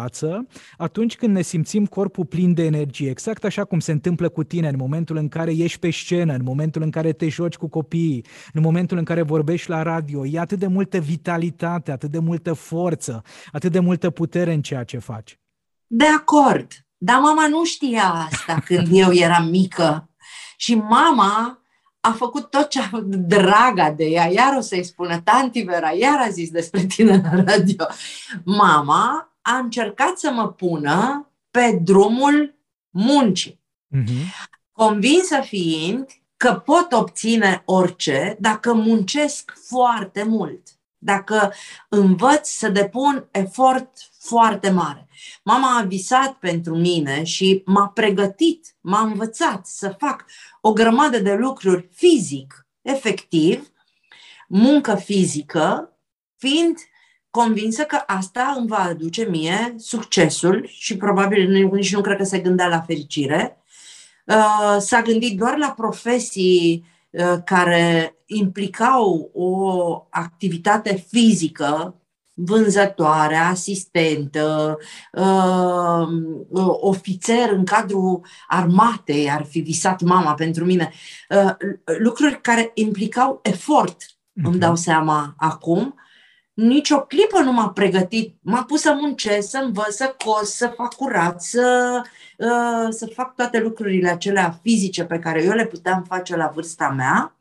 atunci când ne simțim corpul plin de energie, exact așa cum se întâmplă cu tine în momentul în care ești pe scenă, în momentul în care te joci cu copiii, în momentul în care vorbești la radio. E atât de multă vitalitate, atât de multă forță, atât de multă putere în ceea ce faci. De acord, dar mama nu știa asta când eu eram mică. Și mama a făcut tot ce a draga de ea, iar o să-i spună, tanti Vera, iar a zis despre tine la radio. Mama a încercat să mă pună pe drumul muncii. Uh-huh. Convinsă fiind că pot obține orice dacă muncesc foarte mult, dacă învăț să depun efort foarte mare. Mama a visat pentru mine și m-a pregătit, m-a învățat să fac o grămadă de lucruri fizic, efectiv, muncă fizică, fiind convinsă că asta îmi va aduce mie succesul și probabil nici nu cred că se gândea la fericire. Uh, s-a gândit doar la profesii uh, care implicau o activitate fizică vânzătoare, asistentă, uh, ofițer în cadrul armatei, ar fi visat mama pentru mine. Uh, lucruri care implicau efort, uh-huh. îmi mhm. dau seama acum. Nici o clipă nu m-a pregătit. M-a pus să muncesc, să învăț, să cos, să fac curat, să, uh, să fac toate lucrurile acelea fizice pe care eu le puteam face la vârsta mea.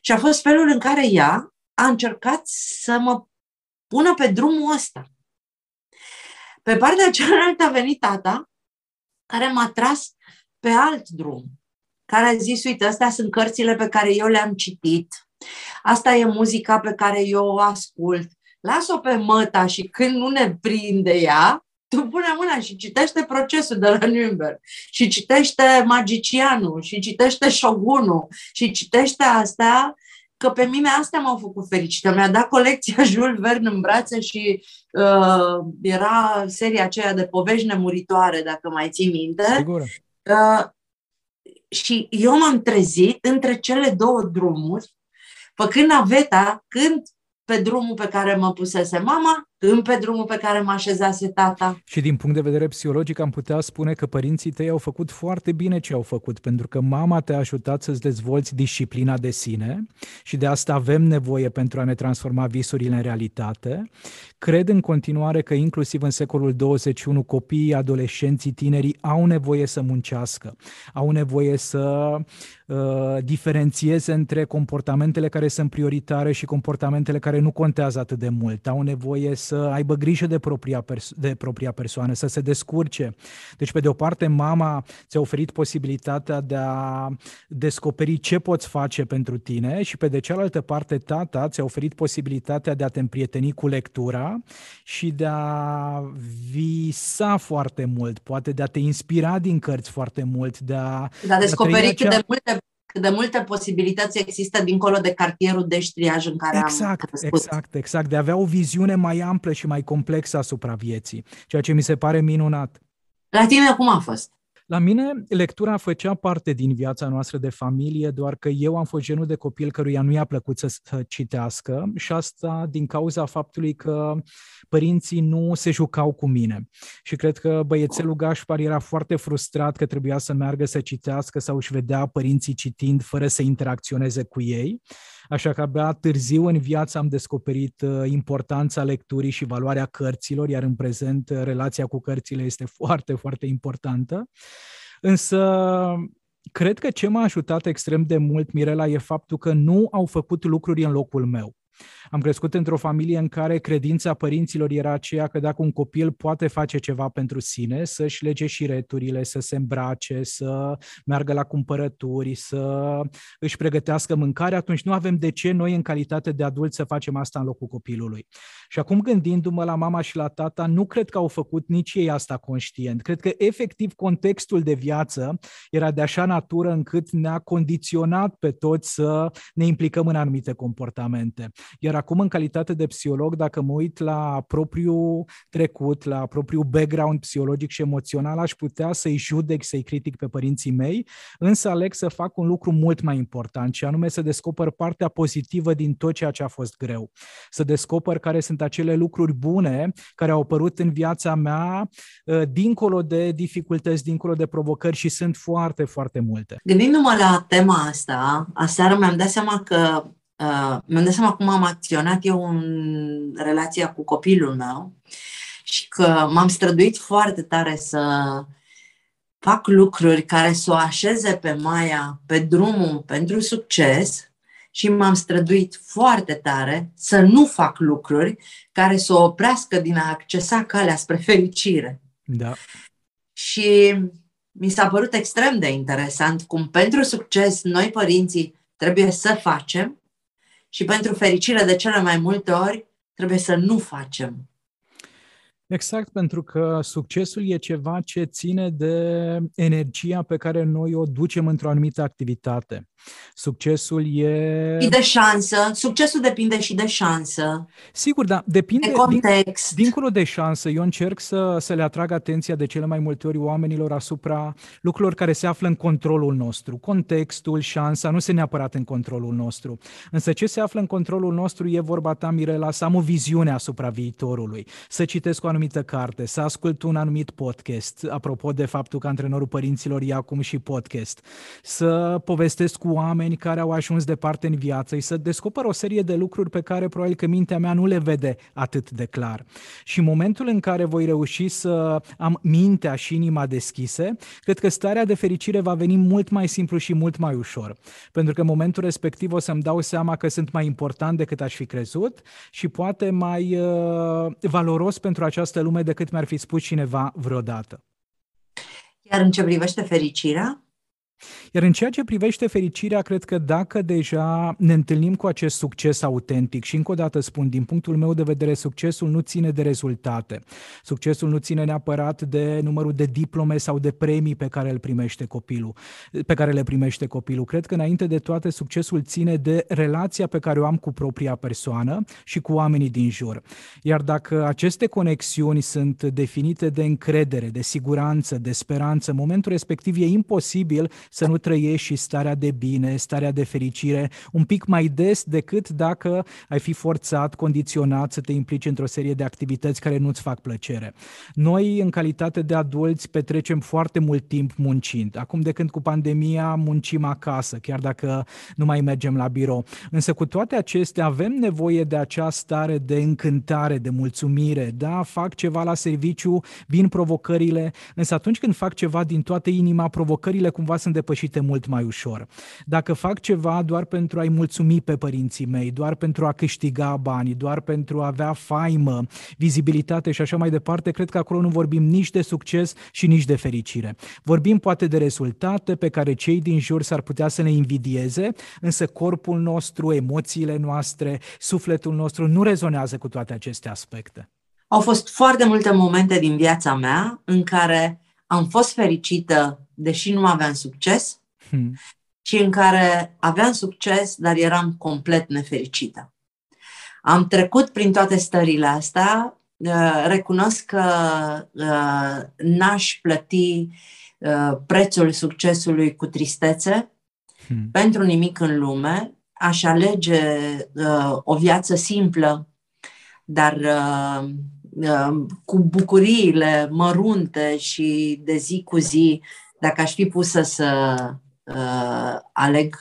Și a fost felul în care ea a încercat să mă pună pe drumul ăsta. Pe partea cealaltă a venit tata, care m-a tras pe alt drum, care a zis, uite, astea sunt cărțile pe care eu le-am citit, asta e muzica pe care eu o ascult, las-o pe măta și când nu ne prinde ea, tu pune mâna și citește procesul de la Nürnberg și citește Magicianul și citește Shogunul și citește astea că pe mine astea m-au făcut fericită. Mi-a dat colecția Jules Verne în brațe și uh, era seria aceea de povești nemuritoare, dacă mai ții minte. Sigur. Uh, și eu m-am trezit între cele două drumuri, făcând naveta când pe drumul pe care mă pusese mama, când pe drumul pe care mă așezase tata. Și din punct de vedere psihologic am putea spune că părinții tăi au făcut foarte bine ce au făcut, pentru că mama te-a ajutat să-ți dezvolți disciplina de sine și de asta avem nevoie pentru a ne transforma visurile în realitate. Cred în continuare că inclusiv în secolul 21 copiii, adolescenții, tinerii au nevoie să muncească, au nevoie să uh, diferențieze între comportamentele care sunt prioritare și comportamentele care nu contează atât de mult, au nevoie să aibă grijă de propria, perso- de propria persoană, să se descurce. Deci, pe de o parte, mama ți-a oferit posibilitatea de a descoperi ce poți face pentru tine și pe de cealaltă parte, tata ți-a oferit posibilitatea de a te împrieteni cu lectura și de a visa foarte mult, poate de a te inspira din cărți foarte mult, de a... De a descoperi cât acea... de multe cât de multe posibilități există dincolo de cartierul de ștriaj în care exact, am crescut. Exact, exact, de a avea o viziune mai amplă și mai complexă asupra vieții, ceea ce mi se pare minunat. La tine cum a fost? La mine, lectura făcea parte din viața noastră de familie, doar că eu am fost genul de copil căruia nu i-a plăcut să, să citească și asta din cauza faptului că părinții nu se jucau cu mine. Și cred că băiețelul Gașpar era foarte frustrat că trebuia să meargă să citească sau își vedea părinții citind fără să interacționeze cu ei. Așa că abia târziu în viață am descoperit uh, importanța lecturii și valoarea cărților, iar în prezent uh, relația cu cărțile este foarte, foarte importantă. Însă cred că ce m-a ajutat extrem de mult, Mirela, e faptul că nu au făcut lucruri în locul meu. Am crescut într-o familie în care credința părinților era aceea că dacă un copil poate face ceva pentru sine, să-și lege și returile, să se îmbrace, să meargă la cumpărături, să își pregătească mâncare, atunci nu avem de ce noi în calitate de adulți să facem asta în locul copilului. Și acum gândindu-mă la mama și la tata, nu cred că au făcut nici ei asta conștient. Cred că efectiv contextul de viață era de așa natură încât ne-a condiționat pe toți să ne implicăm în anumite comportamente. Iar acum, în calitate de psiholog, dacă mă uit la propriul trecut, la propriul background psihologic și emoțional, aș putea să-i judec, să-i critic pe părinții mei, însă aleg să fac un lucru mult mai important, și anume să descoper partea pozitivă din tot ceea ce a fost greu. Să descoper care sunt acele lucruri bune care au apărut în viața mea, uh, dincolo de dificultăți, dincolo de provocări și sunt foarte, foarte multe. Gândindu-mă la tema asta, aseară mi-am dat seama că uh, mi-am dat seama cum am acționat eu în relația cu copilul meu și că m-am străduit foarte tare să fac lucruri care să o așeze pe Maia pe drumul pentru succes și m-am străduit foarte tare să nu fac lucruri care să o oprească din a accesa calea spre fericire. Da. Și mi s-a părut extrem de interesant cum pentru succes noi părinții trebuie să facem și pentru fericire de cele mai multe ori trebuie să nu facem. Exact, pentru că succesul e ceva ce ține de energia pe care noi o ducem într-o anumită activitate. Succesul e... Și de șansă. Succesul depinde și de șansă. Sigur, da. Depinde... De context. Din, dincolo de șansă, eu încerc să, să le atrag atenția de cele mai multe ori oamenilor asupra lucrurilor care se află în controlul nostru. Contextul, șansa, nu se neapărat în controlul nostru. Însă ce se află în controlul nostru e vorba ta, Mirela, să am o viziune asupra viitorului, să citesc o anumită carte, să ascult un anumit podcast, apropo de faptul că antrenorul părinților e acum și podcast, să povestesc cu oameni care au ajuns departe în viață, să descoper o serie de lucruri pe care probabil că mintea mea nu le vede atât de clar. Și în momentul în care voi reuși să am mintea și inima deschise, cred că starea de fericire va veni mult mai simplu și mult mai ușor. Pentru că în momentul respectiv o să-mi dau seama că sunt mai important decât aș fi crezut și poate mai uh, valoros pentru această lume decât mi-ar fi spus cineva vreodată. Iar în ce privește fericirea? Iar în ceea ce privește fericirea, cred că dacă deja ne întâlnim cu acest succes autentic și încă o dată spun, din punctul meu de vedere, succesul nu ține de rezultate. Succesul nu ține neapărat de numărul de diplome sau de premii pe care îl primește copilul, pe care le primește copilul. Cred că înainte de toate succesul ține de relația pe care o am cu propria persoană și cu oamenii din jur. Iar dacă aceste conexiuni sunt definite de încredere, de siguranță, de speranță, în momentul respectiv e imposibil să nu trăiești și starea de bine, starea de fericire un pic mai des decât dacă ai fi forțat, condiționat să te implici într-o serie de activități care nu-ți fac plăcere. Noi, în calitate de adulți, petrecem foarte mult timp muncind. Acum, de când cu pandemia, muncim acasă, chiar dacă nu mai mergem la birou. Însă, cu toate acestea, avem nevoie de acea stare de încântare, de mulțumire. Da, fac ceva la serviciu, vin provocările, însă atunci când fac ceva din toată inima, provocările cumva sunt depășite mult mai ușor. Dacă fac ceva doar pentru a-i mulțumi pe părinții mei, doar pentru a câștiga bani, doar pentru a avea faimă, vizibilitate și așa mai departe, cred că acolo nu vorbim nici de succes și nici de fericire. Vorbim poate de rezultate pe care cei din jur s-ar putea să ne invidieze, însă corpul nostru, emoțiile noastre, sufletul nostru nu rezonează cu toate aceste aspecte. Au fost foarte multe momente din viața mea în care am fost fericită deși nu aveam succes. Hmm. și în care aveam succes, dar eram complet nefericită. Am trecut prin toate stările astea, uh, recunosc că uh, n-aș plăti uh, prețul succesului cu tristețe hmm. pentru nimic în lume, aș alege o viață simplă, dar cu bucuriile mărunte și de zi cu zi, dacă aș fi pusă să uh, aleg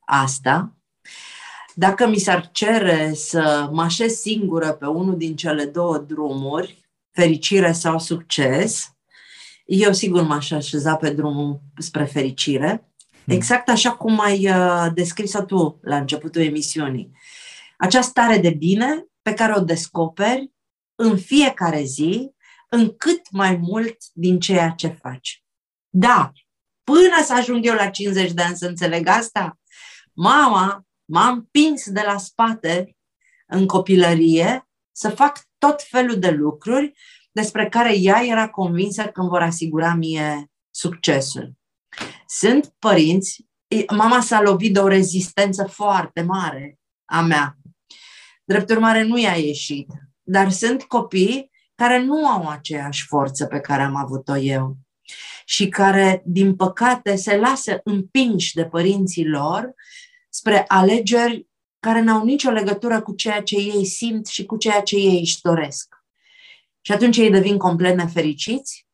asta. Dacă mi s-ar cere să mă așez singură pe unul din cele două drumuri, fericire sau succes, eu sigur m-aș așeza pe drumul spre fericire, hmm. exact așa cum ai uh, descris-o tu la începutul emisiunii. Acea stare de bine pe care o descoperi în fiecare zi, în cât mai mult din ceea ce faci. Da, până să ajung eu la 50 de ani să înțeleg asta, mama m-a împins de la spate în copilărie să fac tot felul de lucruri despre care ea era convinsă că îmi vor asigura mie succesul. Sunt părinți, mama s-a lovit de o rezistență foarte mare a mea. Drept urmare, nu i-a ieșit. Dar sunt copii care nu au aceeași forță pe care am avut-o eu și care, din păcate, se lasă împinși de părinții lor spre alegeri care n-au nicio legătură cu ceea ce ei simt și cu ceea ce ei își doresc. Și atunci ei devin complet nefericiți,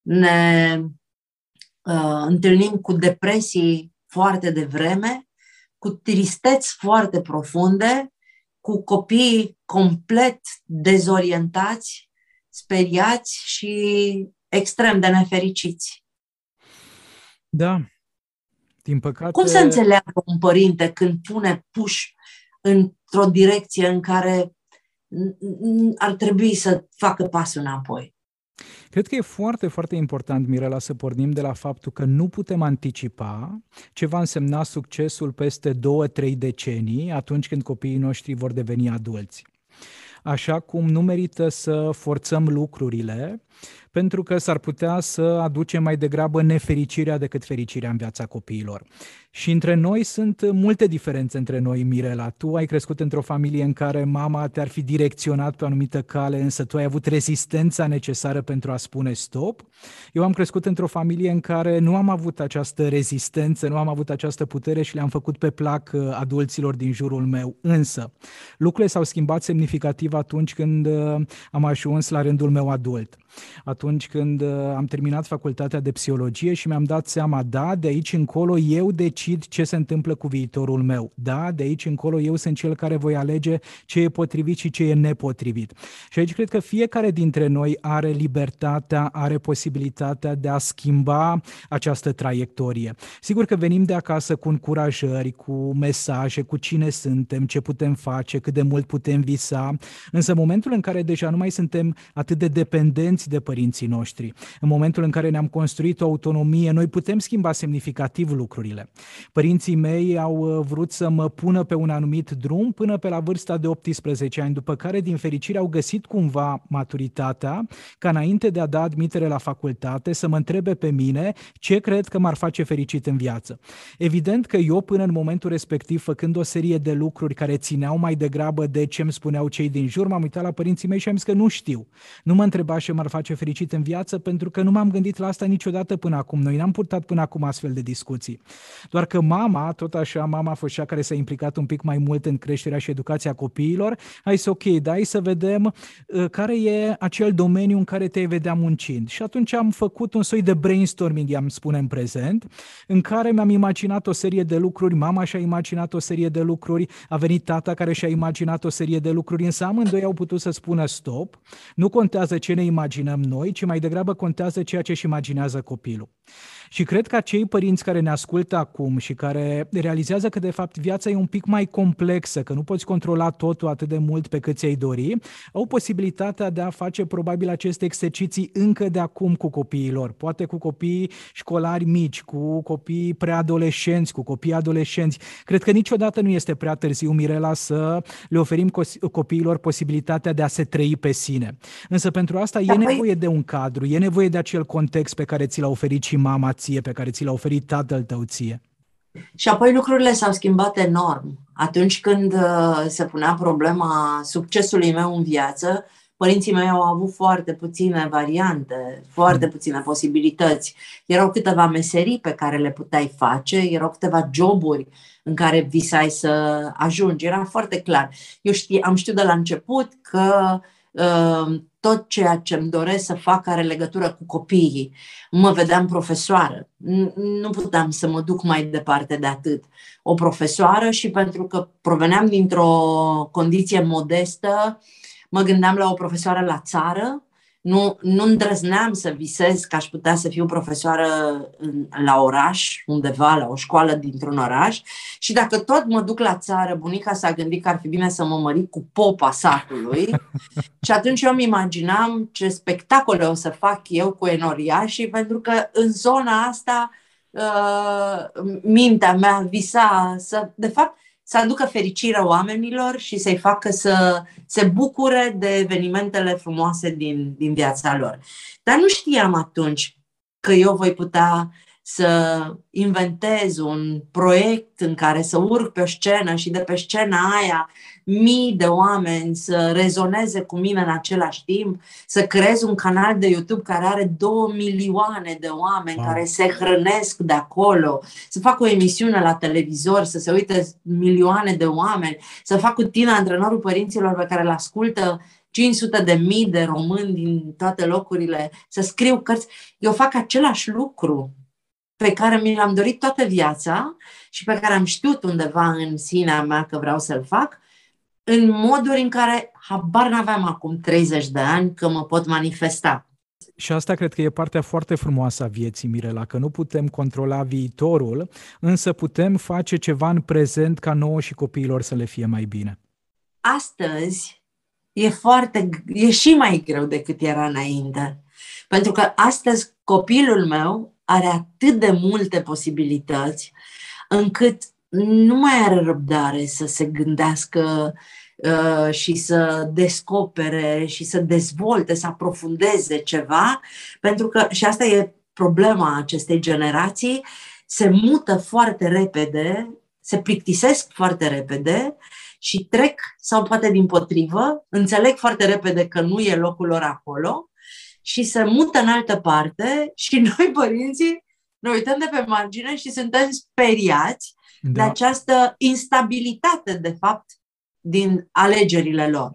ne uh, întâlnim cu depresii foarte devreme, cu tristeți foarte profunde, cu copii complet dezorientați, speriați și extrem de nefericiți. Da, din păcate... Cum să înțeleagă un părinte când pune puș într-o direcție în care ar trebui să facă pasul înapoi? Cred că e foarte, foarte important, Mirela, să pornim de la faptul că nu putem anticipa ce va însemna succesul peste două, trei decenii, atunci când copiii noștri vor deveni adulți. Așa cum nu merită să forțăm lucrurile, pentru că s-ar putea să aduce mai degrabă nefericirea decât fericirea în viața copiilor. Și între noi sunt multe diferențe între noi, Mirela. Tu ai crescut într-o familie în care mama te-ar fi direcționat pe o anumită cale, însă tu ai avut rezistența necesară pentru a spune stop. Eu am crescut într-o familie în care nu am avut această rezistență, nu am avut această putere și le-am făcut pe plac uh, adulților din jurul meu. Însă, lucrurile s-au schimbat semnificativ atunci când uh, am ajuns la rândul meu adult atunci când uh, am terminat facultatea de psihologie și mi-am dat seama, da, de aici încolo eu decid ce se întâmplă cu viitorul meu. Da, de aici încolo eu sunt cel care voi alege ce e potrivit și ce e nepotrivit. Și aici cred că fiecare dintre noi are libertatea, are posibilitatea de a schimba această traiectorie. Sigur că venim de acasă cu încurajări, cu mesaje, cu cine suntem, ce putem face, cât de mult putem visa, însă în momentul în care deja nu mai suntem atât de dependenți de părinții noștri. În momentul în care ne-am construit o autonomie, noi putem schimba semnificativ lucrurile. Părinții mei au uh, vrut să mă pună pe un anumit drum până pe la vârsta de 18 ani, după care, din fericire, au găsit cumva maturitatea ca înainte de a da admitere la facultate să mă întrebe pe mine ce cred că m-ar face fericit în viață. Evident că eu, până în momentul respectiv, făcând o serie de lucruri care țineau mai degrabă de ce îmi spuneau cei din jur, m-am uitat la părinții mei și am zis că nu știu. Nu mă întreba ce m-ar face fericit în viață, pentru că nu m-am gândit la asta niciodată până acum. Noi n-am purtat până acum astfel de discuții. Doar că mama, tot așa, mama a fost cea care s-a implicat un pic mai mult în creșterea și educația copiilor. Hai să ok, da, hai să vedem uh, care e acel domeniu în care te vedea muncind. Și atunci am făcut un soi de brainstorming, i-am spune în prezent, în care mi-am imaginat o serie de lucruri, mama și-a imaginat o serie de lucruri, a venit tata care și-a imaginat o serie de lucruri, însă amândoi au putut să spună stop, nu contează ce ne imaginăm noi, ci mai degrabă contează ceea ce își imaginează copilul. Și cred că acei părinți care ne ascultă acum și care realizează că de fapt viața e un pic mai complexă, că nu poți controla totul atât de mult pe cât ți-ai dori, au posibilitatea de a face probabil aceste exerciții încă de acum cu copiilor, poate cu copii școlari mici, cu copii preadolescenți, cu copii adolescenți. Cred că niciodată nu este prea târziu, Mirela, să le oferim copiilor posibilitatea de a se trăi pe sine. Însă pentru asta da, e păi nevoie de un cadru, e nevoie de acel context pe care ți l-a oferit și mama ție, pe care ți l-a oferit tatăl tău ție. Și apoi lucrurile s-au schimbat enorm. Atunci când uh, se punea problema succesului meu în viață, părinții mei au avut foarte puține variante, foarte puține posibilități. Erau câteva meserii pe care le puteai face, erau câteva joburi în care visai să ajungi. Era foarte clar. Eu știi, am știut de la început că uh, tot ceea ce îmi doresc să fac are legătură cu copiii. Mă vedeam profesoară. Nu puteam să mă duc mai departe de atât. O profesoară și pentru că proveneam dintr-o condiție modestă, mă gândeam la o profesoară la țară, nu, nu îndrăzneam să visez că aș putea să fiu profesoară în, la oraș, undeva, la o școală dintr-un oraș. Și dacă tot mă duc la țară, bunica s-a gândit că ar fi bine să mă mări cu popa satului. și atunci eu îmi imaginam ce spectacole o să fac eu cu enoriașii, pentru că în zona asta uh, mintea mea visa să, de fapt, să aducă fericirea oamenilor și să-i facă să se bucure de evenimentele frumoase din, din viața lor. Dar nu știam atunci că eu voi putea să inventez un proiect în care să urc pe o scenă și de pe scena aia mii de oameni să rezoneze cu mine în același timp, să creez un canal de YouTube care are două milioane de oameni wow. care se hrănesc de acolo, să fac o emisiune la televizor, să se uite milioane de oameni, să fac cu tine antrenorul părinților pe care îl ascultă 500 de mii de români din toate locurile, să scriu cărți. Eu fac același lucru pe care mi l-am dorit toată viața și pe care am știut undeva în sinea mea că vreau să-l fac, în moduri în care habar n-aveam acum 30 de ani că mă pot manifesta. Și asta cred că e partea foarte frumoasă a vieții, Mirela, că nu putem controla viitorul, însă putem face ceva în prezent ca nouă și copiilor să le fie mai bine. Astăzi e foarte, e și mai greu decât era înainte. Pentru că astăzi copilul meu are atât de multe posibilități încât nu mai are răbdare să se gândească uh, și să descopere și să dezvolte, să aprofundeze ceva, pentru că, și asta e problema acestei generații, se mută foarte repede, se plictisesc foarte repede și trec, sau poate din potrivă, înțeleg foarte repede că nu e locul lor acolo și se mută în altă parte și noi, părinții, ne uităm de pe margine și suntem speriați da. de această instabilitate, de fapt, din alegerile lor.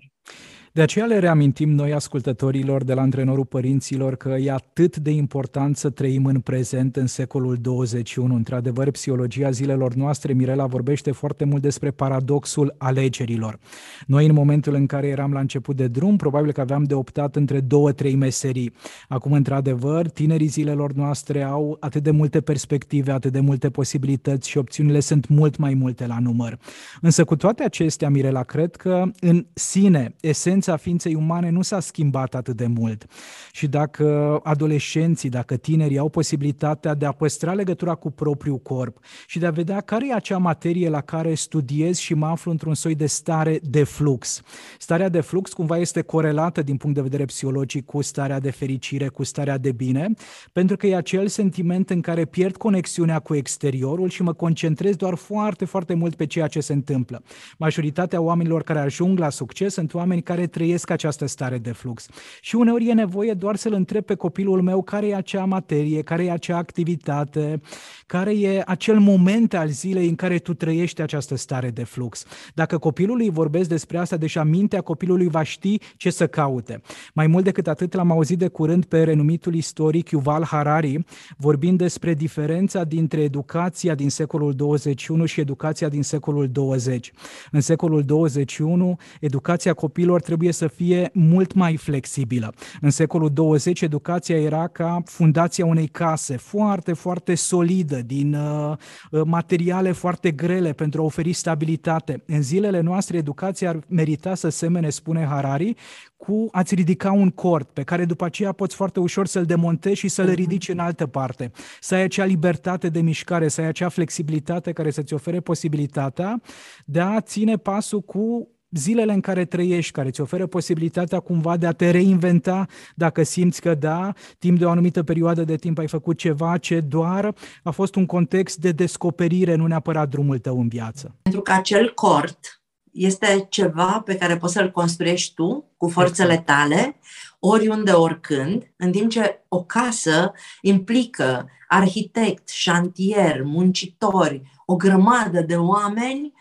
De aceea le reamintim noi ascultătorilor de la antrenorul părinților că e atât de important să trăim în prezent în secolul 21. Într-adevăr, psihologia zilelor noastre, Mirela vorbește foarte mult despre paradoxul alegerilor. Noi, în momentul în care eram la început de drum, probabil că aveam de optat între două, trei meserii. Acum, într-adevăr, tinerii zilelor noastre au atât de multe perspective, atât de multe posibilități și opțiunile sunt mult mai multe la număr. Însă, cu toate acestea, Mirela, cred că în sine, esența esența ființei umane nu s-a schimbat atât de mult. Și dacă adolescenții, dacă tinerii au posibilitatea de a păstra legătura cu propriul corp și de a vedea care e acea materie la care studiez și mă aflu într-un soi de stare de flux. Starea de flux cumva este corelată din punct de vedere psihologic cu starea de fericire, cu starea de bine, pentru că e acel sentiment în care pierd conexiunea cu exteriorul și mă concentrez doar foarte, foarte mult pe ceea ce se întâmplă. Majoritatea oamenilor care ajung la succes sunt oameni care trăiesc această stare de flux. Și uneori e nevoie doar să-l întreb pe copilul meu care e acea materie, care e acea activitate, care e acel moment al zilei în care tu trăiești această stare de flux. Dacă copilului îi vorbesc despre asta, deja mintea copilului va ști ce să caute. Mai mult decât atât, l-am auzit de curând pe renumitul istoric Yuval Harari, vorbind despre diferența dintre educația din secolul 21 și educația din secolul 20. În secolul 21, educația copilor trebuie trebuie să fie mult mai flexibilă. În secolul 20, educația era ca fundația unei case foarte, foarte solidă, din uh, uh, materiale foarte grele pentru a oferi stabilitate. În zilele noastre, educația ar merita să semene, spune Harari, cu a-ți ridica un cord pe care după aceea poți foarte ușor să-l demontezi și să-l mhm. ridici în altă parte. Să ai acea libertate de mișcare, să ai acea flexibilitate care să-ți ofere posibilitatea de a ține pasul cu zilele în care trăiești, care îți oferă posibilitatea cumva de a te reinventa dacă simți că da, timp de o anumită perioadă de timp ai făcut ceva ce doar a fost un context de descoperire, nu neapărat drumul tău în viață. Pentru că acel cort este ceva pe care poți să-l construiești tu cu forțele tale, oriunde, oricând, în timp ce o casă implică arhitect, șantier, muncitori, o grămadă de oameni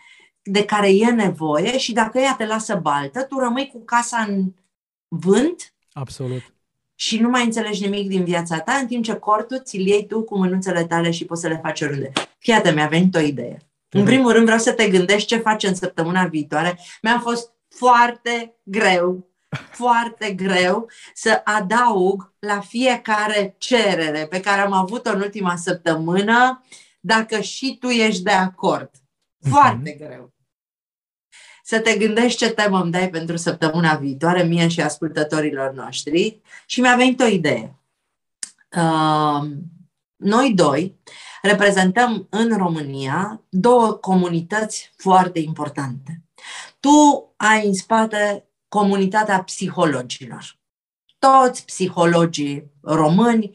de care e nevoie și dacă ea te lasă baltă, tu rămâi cu casa în vânt Absolut. și nu mai înțelegi nimic din viața ta, în timp ce cortul ți-l iei tu cu mânuțele tale și poți să le faci oriunde. Fiate, mi-a venit o idee. În primul rând vreau să te gândești ce faci în săptămâna viitoare. Mi-a fost foarte greu, foarte greu să adaug la fiecare cerere pe care am avut-o în ultima săptămână, dacă și tu ești de acord. Foarte uh-huh. greu. Să te gândești ce temă îmi dai pentru săptămâna viitoare, mie și ascultătorilor noștri. Și mi-a venit o idee. Uh, noi doi reprezentăm în România două comunități foarte importante. Tu ai în spate comunitatea psihologilor. Toți psihologii români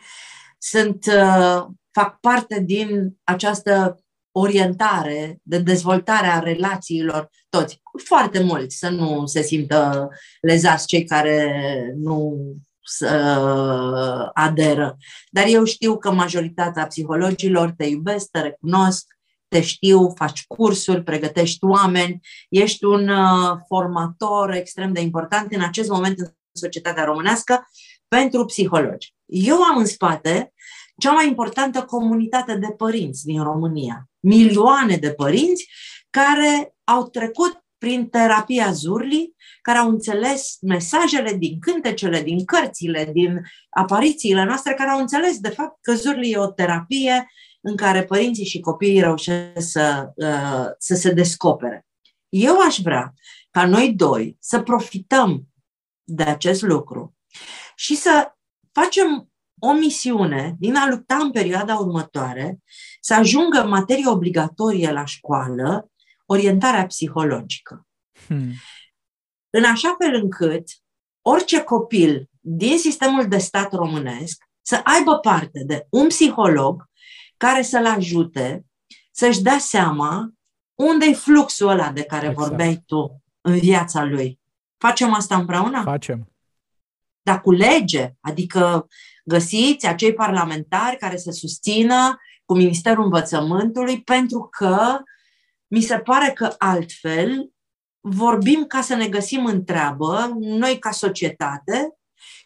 sunt, uh, fac parte din această orientare de dezvoltare a relațiilor, toți, foarte mulți, să nu se simtă lezați cei care nu să aderă. Dar eu știu că majoritatea psihologilor te iubesc, te recunosc, te știu, faci cursuri, pregătești oameni, ești un uh, formator extrem de important în acest moment în societatea românească pentru psihologi. Eu am în spate cea mai importantă comunitate de părinți din România. Milioane de părinți care au trecut prin terapia Zurli, care au înțeles mesajele din cântecele, din cărțile, din aparițiile noastre, care au înțeles, de fapt, că Zurli e o terapie în care părinții și copiii reușesc să, uh, să se descopere. Eu aș vrea ca noi doi să profităm de acest lucru și să facem o misiune din a lupta în perioada următoare să ajungă materie obligatorie la școală orientarea psihologică. Hmm. În așa fel încât orice copil din sistemul de stat românesc să aibă parte de un psiholog care să-l ajute să-și dea seama unde e fluxul ăla de care exact. vorbeai tu în viața lui. Facem asta împreună? Facem. Dar cu lege, adică găsiți acei parlamentari care să susțină cu Ministerul Învățământului, pentru că mi se pare că altfel vorbim ca să ne găsim în treabă, noi ca societate,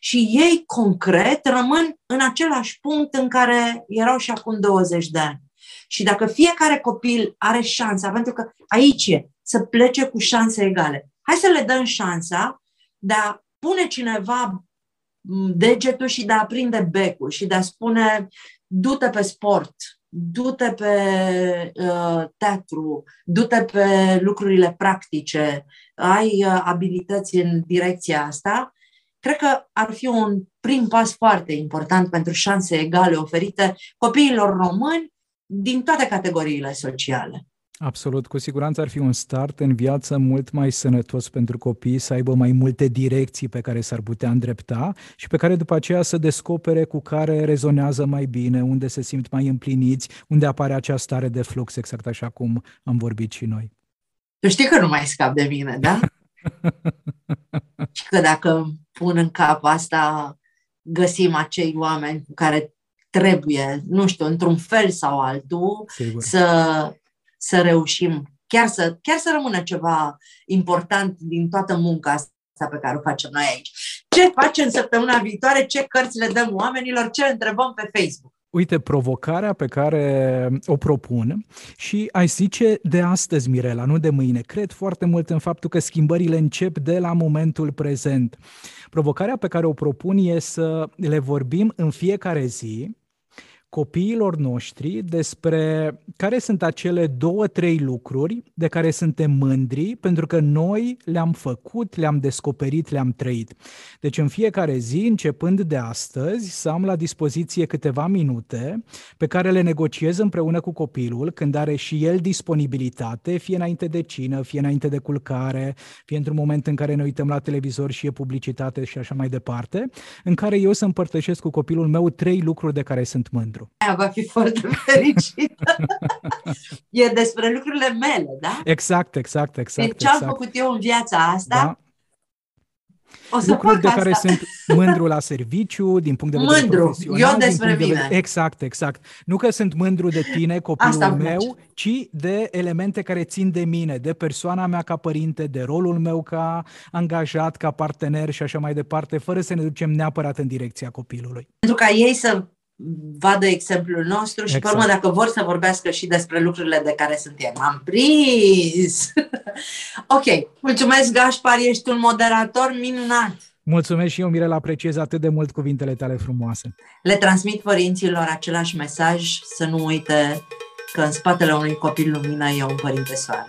și ei concret rămân în același punct în care erau și acum 20 de ani. Și dacă fiecare copil are șansa, pentru că aici e, să plece cu șanse egale, hai să le dăm șansa de a pune cineva degetul și de a prinde becul și de a spune du-te pe sport, du-te pe uh, teatru, du-te pe lucrurile practice, ai uh, abilități în direcția asta, cred că ar fi un prim pas foarte important pentru șanse egale oferite copiilor români din toate categoriile sociale. Absolut, cu siguranță ar fi un start în viață mult mai sănătos pentru copii, să aibă mai multe direcții pe care s-ar putea îndrepta și pe care după aceea să descopere cu care rezonează mai bine, unde se simt mai împliniți, unde apare acea stare de flux, exact așa cum am vorbit și noi. Tu știi că nu mai scap de mine, da? și că dacă pun în cap asta, găsim acei oameni cu care trebuie, nu știu, într-un fel sau altul, Sigur. să să reușim, chiar să, chiar să rămână ceva important din toată munca asta pe care o facem noi aici. Ce facem săptămâna viitoare, ce cărți le dăm oamenilor, ce întrebăm pe Facebook. Uite, provocarea pe care o propun și ai zice de astăzi, Mirela, nu de mâine. Cred foarte mult în faptul că schimbările încep de la momentul prezent. Provocarea pe care o propun e să le vorbim în fiecare zi copiilor noștri despre care sunt acele două, trei lucruri de care suntem mândri pentru că noi le-am făcut, le-am descoperit, le-am trăit. Deci în fiecare zi, începând de astăzi, să am la dispoziție câteva minute pe care le negociez împreună cu copilul când are și el disponibilitate, fie înainte de cină, fie înainte de culcare, fie într-un moment în care ne uităm la televizor și e publicitate și așa mai departe, în care eu să împărtășesc cu copilul meu trei lucruri de care sunt mândru. Aia va fi foarte fericită. e despre lucrurile mele, da? Exact, exact, exact. Deci ce am exact. făcut eu în viața asta, Da? o să lucruri fac de care asta. sunt mândru la serviciu, din punct de vedere Mândru, profesional. eu din despre punct de mine. vedere- Exact, exact. Nu că sunt mândru de tine, copilul Asta îmi place. meu, ci de elemente care țin de mine, de persoana mea ca părinte, de rolul meu ca angajat, ca partener și așa mai departe, fără să ne ducem neapărat în direcția copilului. Pentru ca ei să vadă exemplul nostru și, pe Exact. urmă, dacă vor să vorbească și despre lucrurile de care sunt eu. M-am prins! ok, mulțumesc, Gașpar, ești un moderator minunat. Mulțumesc și eu, Mirela, apreciez atât de mult cuvintele tale frumoase. Le transmit părinților același mesaj, să nu uite că în spatele unui copil lumină e un părinte soare.